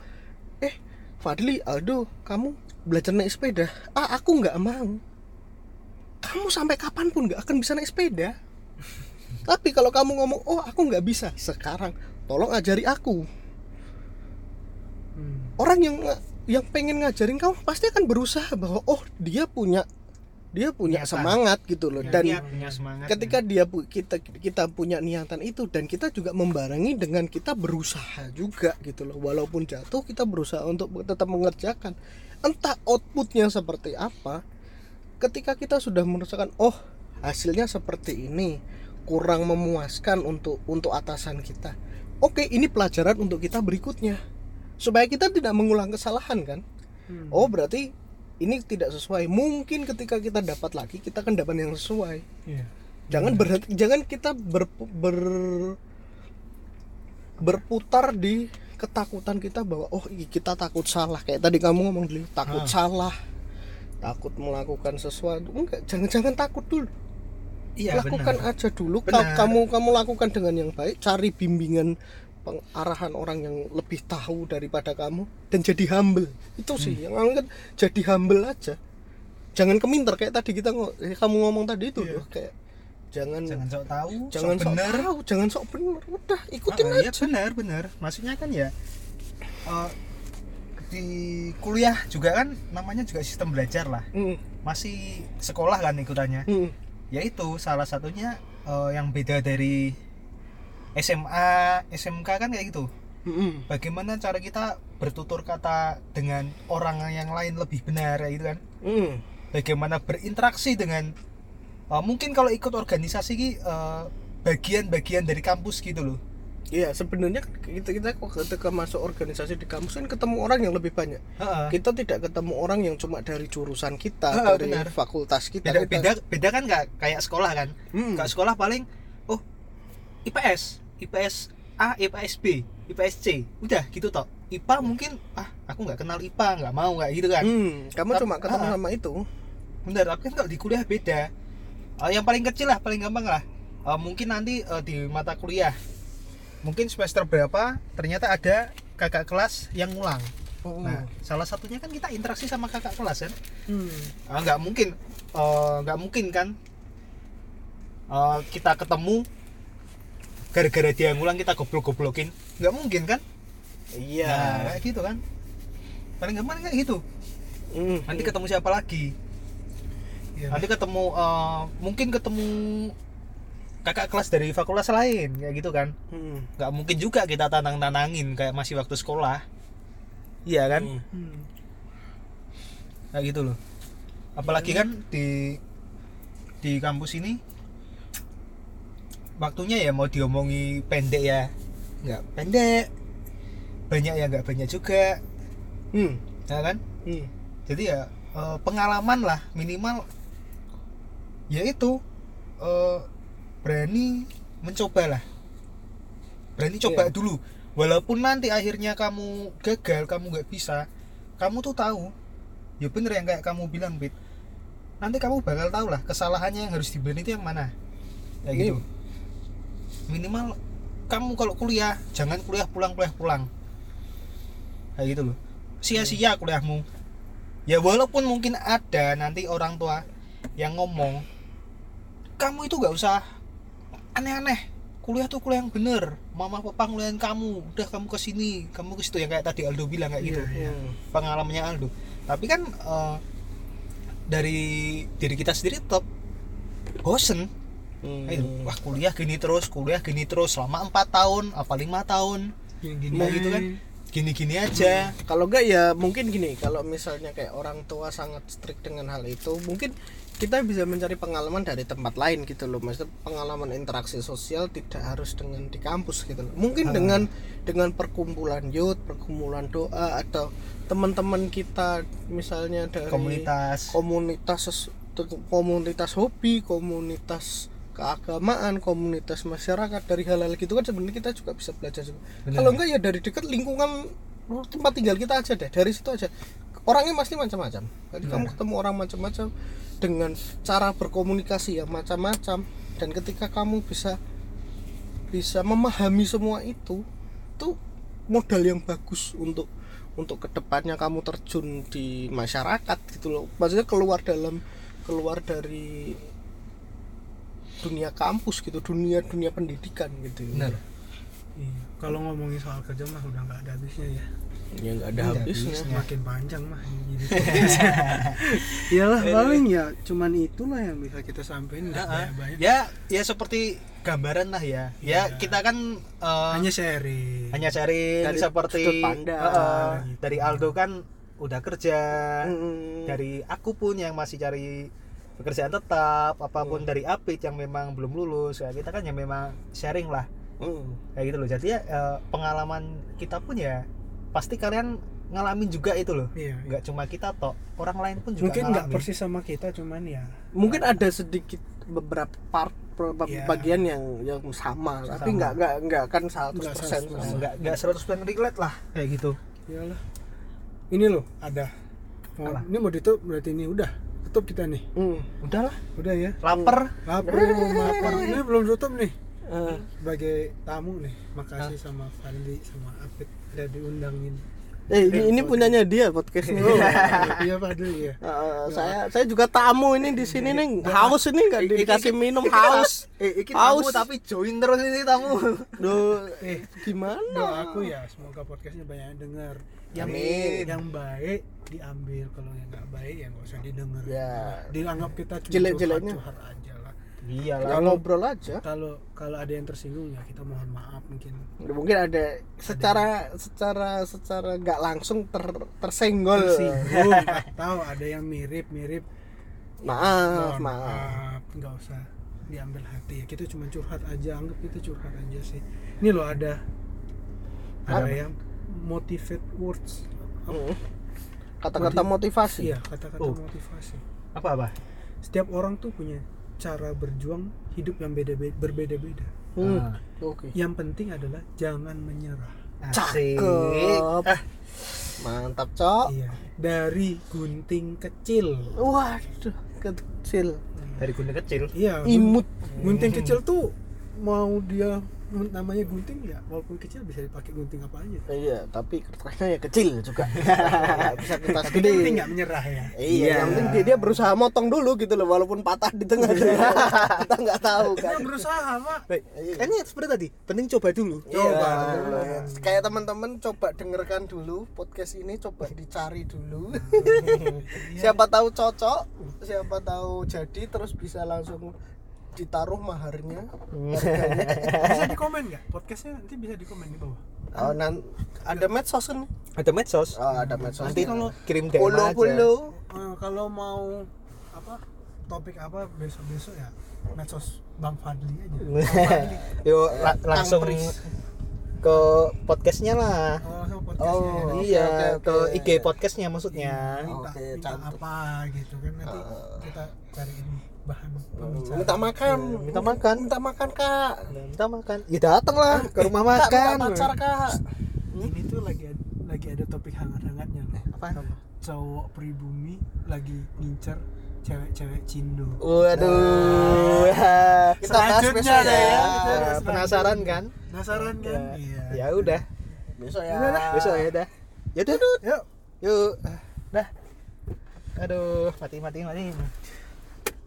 S2: eh Fadli Aldo kamu belajar naik sepeda? Ah aku nggak mau kamu sampai kapan pun nggak akan bisa naik sepeda. Tapi kalau kamu ngomong oh aku nggak bisa sekarang tolong ajari aku.
S3: Hmm.
S2: orang yang yang pengen ngajarin kamu pasti akan berusaha bahwa oh dia punya dia punya
S1: Niatan.
S2: semangat gitu loh.
S3: Ya,
S2: dan
S1: punya semangat
S2: ketika dia pu- kita kita punya niatan itu dan kita juga membarengi dengan kita berusaha juga gitu loh. Walaupun jatuh kita berusaha untuk tetap mengerjakan. Entah outputnya seperti apa ketika kita sudah merasakan oh hasilnya seperti ini kurang memuaskan untuk untuk atasan kita. Oke ini pelajaran untuk kita berikutnya. Supaya kita tidak mengulang kesalahan kan?
S3: Hmm.
S2: oh berarti ini tidak sesuai. Mungkin ketika kita dapat lagi kita akan dapat yang sesuai.
S3: Iya.
S2: jangan berhenti jangan kita ber, ber- berputar di ketakutan kita bahwa oh kita takut salah. Kayak tadi kamu ngomong dulu takut
S1: Ah.
S2: salah takut melakukan sesuatu. Enggak jangan-jangan takut dulu.
S1: Iya
S2: lakukan
S1: benar.
S2: aja dulu.
S1: Benar.
S2: kamu kamu lakukan dengan yang baik. Cari bimbingan pengarahan orang yang lebih tahu daripada kamu dan jadi humble. Itu sih
S1: Hmm.
S2: yang aku kan jadi humble aja. Jangan keminter kayak tadi kita eh, kamu ngomong tadi itu
S1: Iya.
S2: loh kayak jangan
S1: jangan sok tahu
S2: jangan
S1: sok
S2: sok
S1: bener.
S2: tahu jangan sok bener. Udah ikutin
S1: Ah,
S2: aja.
S1: iya benar benar maksudnya kan ya eh, di kuliah juga kan namanya juga sistem belajar lah.
S2: Hmm,
S1: masih sekolah kan ikutannya.
S2: Hmm,
S1: yaitu salah satunya eh, yang beda dari SMA SMK kan kayak gitu.
S2: Hmm,
S1: bagaimana cara kita bertutur kata dengan orang yang lain lebih benar kayak gitu kan?
S2: Hmm.
S1: bagaimana berinteraksi dengan eh, mungkin kalau ikut organisasi eh, bagian-bagian dari kampus gitu loh
S2: Iya sebenarnya kita kita kok ketika masuk organisasi di kampus kan ketemu orang yang lebih banyak
S1: Heeh.
S2: kita tidak ketemu orang yang cuma dari jurusan kita
S1: Ah,
S2: dari
S1: benar.
S2: fakultas kita
S1: beda
S2: Kita-
S1: beda beda kan nggak kayak sekolah kan
S2: Hmm.
S1: Kalau sekolah paling oh IPS IPS A IPS B IPS C udah gitu toh IPA mungkin ah aku nggak kenal IPA nggak mau nggak gitu kan
S2: Hmm, kamu
S1: Tapi-
S2: cuma ketemu
S1: ah.
S2: sama itu.
S1: bener tapi kan kalau di kuliah beda Eh, yang paling kecil lah paling gampang lah Eh, mungkin nanti eh, di mata kuliah mungkin semester berapa ternyata ada kakak kelas yang ngulang nah salah satunya kan kita interaksi sama kakak kelas kan
S2: Hmm.
S1: Ah, nggak mungkin eh, nggak mungkin kan eh, kita ketemu gara-gara dia ngulang kita goblok-goblokin nggak mungkin kan
S2: Iya.
S1: nah, kayak gitu kan paling gampang kayak gitu
S2: Hmm.
S1: nanti ketemu siapa lagi
S3: Iya.
S1: nanti ketemu eh, mungkin ketemu kakak kelas dari fakultas lain kayak gitu kan.
S2: Hmm.
S1: nggak mungkin juga kita tanang-tanangin kayak masih waktu sekolah. Iya kan?
S2: Hmm.
S1: Kayak gitu loh. Apalagi kan di di kampus ini waktunya ya mau diomongi pendek ya. Nggak pendek. Banyak ya nggak banyak juga.
S2: Hmm.
S1: ya kan?
S2: Hmm.
S1: jadi ya eh, pengalaman lah minimal. Ya itu eh, berani mencoba lah berani coba
S2: Iya.
S1: dulu. Walaupun nanti akhirnya kamu gagal kamu nggak bisa kamu tuh tahu. Ya bener yang kayak kamu bilang Bit. Nanti kamu bakal tahu lah kesalahannya yang harus dibeli itu yang mana. Kayak
S2: Iya.
S1: gitu. Minimal kamu kalau kuliah jangan kuliah pulang kuliah pulang. Kayak gitu loh. Sia-sia kuliahmu. Ya walaupun mungkin ada nanti orang tua yang ngomong kamu itu nggak usah aneh-aneh. Kuliah tuh kuliah yang bener. Mama papa nguliahin kamu. Udah kamu ke sini. Kamu ke situ. Yang kayak tadi Aldo bilang kayak gitu.
S3: Iya, iya.
S2: Hmm.
S1: pengalamannya Aldo. Tapi kan eh, dari diri kita sendiri tetap bosen.
S2: Hmm.
S1: Gitu, wah kuliah gini terus kuliah gini terus. Selama empat tahun apa lima tahun.
S3: Yang gini.
S1: Nah, gitu kan. gini-gini aja.
S2: Kalau enggak ya mungkin gini, kalau misalnya kayak orang tua sangat strict dengan hal itu, mungkin kita bisa mencari pengalaman dari tempat lain gitu loh. Maksudnya pengalaman interaksi sosial tidak harus dengan di kampus gitu loh. Mungkin
S1: Ah.
S2: dengan dengan perkumpulan youth, perkumpulan doa atau teman-teman kita misalnya dari
S1: komunitas
S2: komunitas komunitas hobi, komunitas keagamaan, komunitas masyarakat dari hal-hal gitu kan sebenarnya kita juga bisa belajar juga. Kalau enggak ya dari dekat lingkungan tempat tinggal kita aja deh, dari situ aja. Orangnya pasti macam-macam. Jadi kamu ketemu orang macam-macam dengan cara berkomunikasi yang macam-macam dan ketika kamu bisa bisa memahami semua itu, itu modal yang bagus untuk untuk ke depannya kamu terjun di masyarakat gitu loh maksudnya keluar dalam keluar dari dunia kampus gitu dunia dunia pendidikan gitu
S1: benar
S3: Iya. Kalau ngomongin soal kerja mah udah nggak ada habisnya ya.
S2: Ya nggak ada habisnya
S1: habisnya.
S3: Makin panjang mah. Iyalah paling ya cuman itulah yang bisa kita sampaikan nggak banyak
S1: ya ya seperti gambaran lah ya ya
S3: Iya.
S1: kita kan eh,
S3: Hanya sharing.
S1: hanya sharing
S2: Dari
S1: seperti
S2: pandang,
S3: gitu.
S1: dari Aldo kan udah kerja
S2: Mm.
S1: dari aku pun yang masih cari pekerjaan tetap apa pun dari Apit yang memang belum lulus ya kita kan yang memang sharing lah
S2: Mm.
S1: kayak gitu loh jadi ya eh, pengalaman kita pun ya pasti kalian ngalamin juga itu loh
S3: Iya.
S1: nggak cuma kita toh orang lain pun juga
S3: Mungkin nggak persis sama kita cuman ya
S2: mungkin ada sedikit beberapa part
S3: Iya.
S2: bagian yang yang sama, tapi
S1: Sama.
S2: nggak nggak nggak akan 100%
S3: Nggak
S2: sama.
S3: 100%.
S1: nggak nggak 100% relate lah kayak gitu
S3: Iyalah. Ini loh ada. Mau,
S1: Apa?
S3: ini mau ditutup berarti ini udah tutup kita nih.
S2: Hmm.
S1: udahlah
S3: Udah ya.
S1: lapar
S3: Lapar makan. Ini belum tutup nih.
S2: Eh,
S3: Sebagai tamu nih. Makasih sama Fandi sama Apit udah diundangin.
S2: eh, ini, ini punyanya dia podcastnya.
S3: Oh, iya Pak Dul ya.
S2: Eh, saya saya juga tamu ini di sini nih haus ini nggak dikasih minum haus
S1: eh, iki tamu
S2: Haus.
S1: tapi join terus ini tamu
S2: Duh,
S3: Eh,
S2: gimana
S3: doaku ya semoga podcastnya banyak yang denger. Yang
S2: Amin.
S3: yang baik diambil kalau yang nggak baik ya nggak usah didengar.
S2: Ya.
S3: Dianggap kita cuma
S2: Jelek-jeleknya.
S3: curhat aja.
S1: Iya
S2: ya ngobrol aja.
S3: Kalau kalau ada yang tersinggung ya kita mohon maaf mungkin.
S2: mungkin ada secara secara secara nggak langsung ter, tersenggol.
S3: Tersinggung atau ada yang mirip-mirip
S2: maaf
S3: mohon
S2: maaf.
S3: nggak usah diambil hati ya. Kita cuma curhat aja anggap kita curhat aja sih. Ini loh ada ada
S2: Apa?
S3: yang motivate words.
S2: Kata-kata motivasi?
S3: Iya kata-kata
S1: Oh.
S3: motivasi.
S1: Apa apa
S3: setiap orang tuh punya cara berjuang hidup yang beda berbeda-beda.
S2: Hmm.
S1: Ah.
S2: oke.
S3: Yang penting adalah jangan menyerah.
S1: Asik.
S2: cakep.
S1: Ah,
S2: mantap cok.
S3: Iya dari gunting kecil.
S2: Waduh kecil.
S1: Dari gunting kecil?
S3: Iya
S2: imut.
S3: gunting kecil tuh mau dia namanya gunting ya walaupun kecil bisa dipakai gunting apa aja.
S2: Iya tapi kertasnya ya kecil juga. Bisa kertas
S3: tapi
S2: gede.
S3: yang penting nggak menyerah ya.
S2: Iya,
S1: Iya.
S2: yang penting dia, dia berusaha motong dulu gitu loh, walaupun patah di tengah kita nggak tahu kan.
S3: kita berusaha pak
S1: Baik, kayaknya seperti tadi penting coba dulu.
S2: Coba,
S3: dulu.
S2: kayak teman-teman coba dengarkan dulu podcast ini, coba dicari dulu. siapa tahu cocok, siapa tahu jadi, terus bisa langsung ditaruh maharnya. harganya.
S3: bisa di komen nggak podcastnya nanti bisa di komen di bawah
S2: Oh, nan ada medsos kan?
S1: ada medsos
S2: Oh, ada medsos.
S1: nanti kalau kirim DM
S2: follow
S1: aja
S2: follow.
S3: Eh, kalau mau apa topik apa besok besok ya medsos bang Fadli aja
S1: yuk la- langsung ke podcastnya lah
S3: oh podcastnya
S2: Oh,
S3: ya.
S1: iya
S2: oke,
S1: ke
S2: oke.
S1: IG podcastnya maksudnya
S2: Oke, cantik.
S3: apa gitu kan nanti kita cariin bahan pembicaraan.
S2: Minta makan,
S1: minta makan.
S2: minta makan kak.
S1: kita makan. Ya datang lah ke rumah
S2: Kak,
S1: makan.
S2: minta pacar kak.
S3: ini tuh lagi ada, lagi ada topik hangat-hangatnya loh.
S1: Apa?
S3: Cowok pribumi lagi ngincer cewek-cewek cindo.
S1: Waduh.
S2: Kita bahas
S3: Selanjutnya deh ya,
S2: ya.
S3: kita
S1: penasaran kan?
S3: Penasaran kan?
S1: Ya,
S3: iya.
S1: Ya udah.
S2: Besok ya.
S1: besok ya udah. Ya udah.
S3: Yuk.
S1: Yuk. Dah. Aduh mati mati mati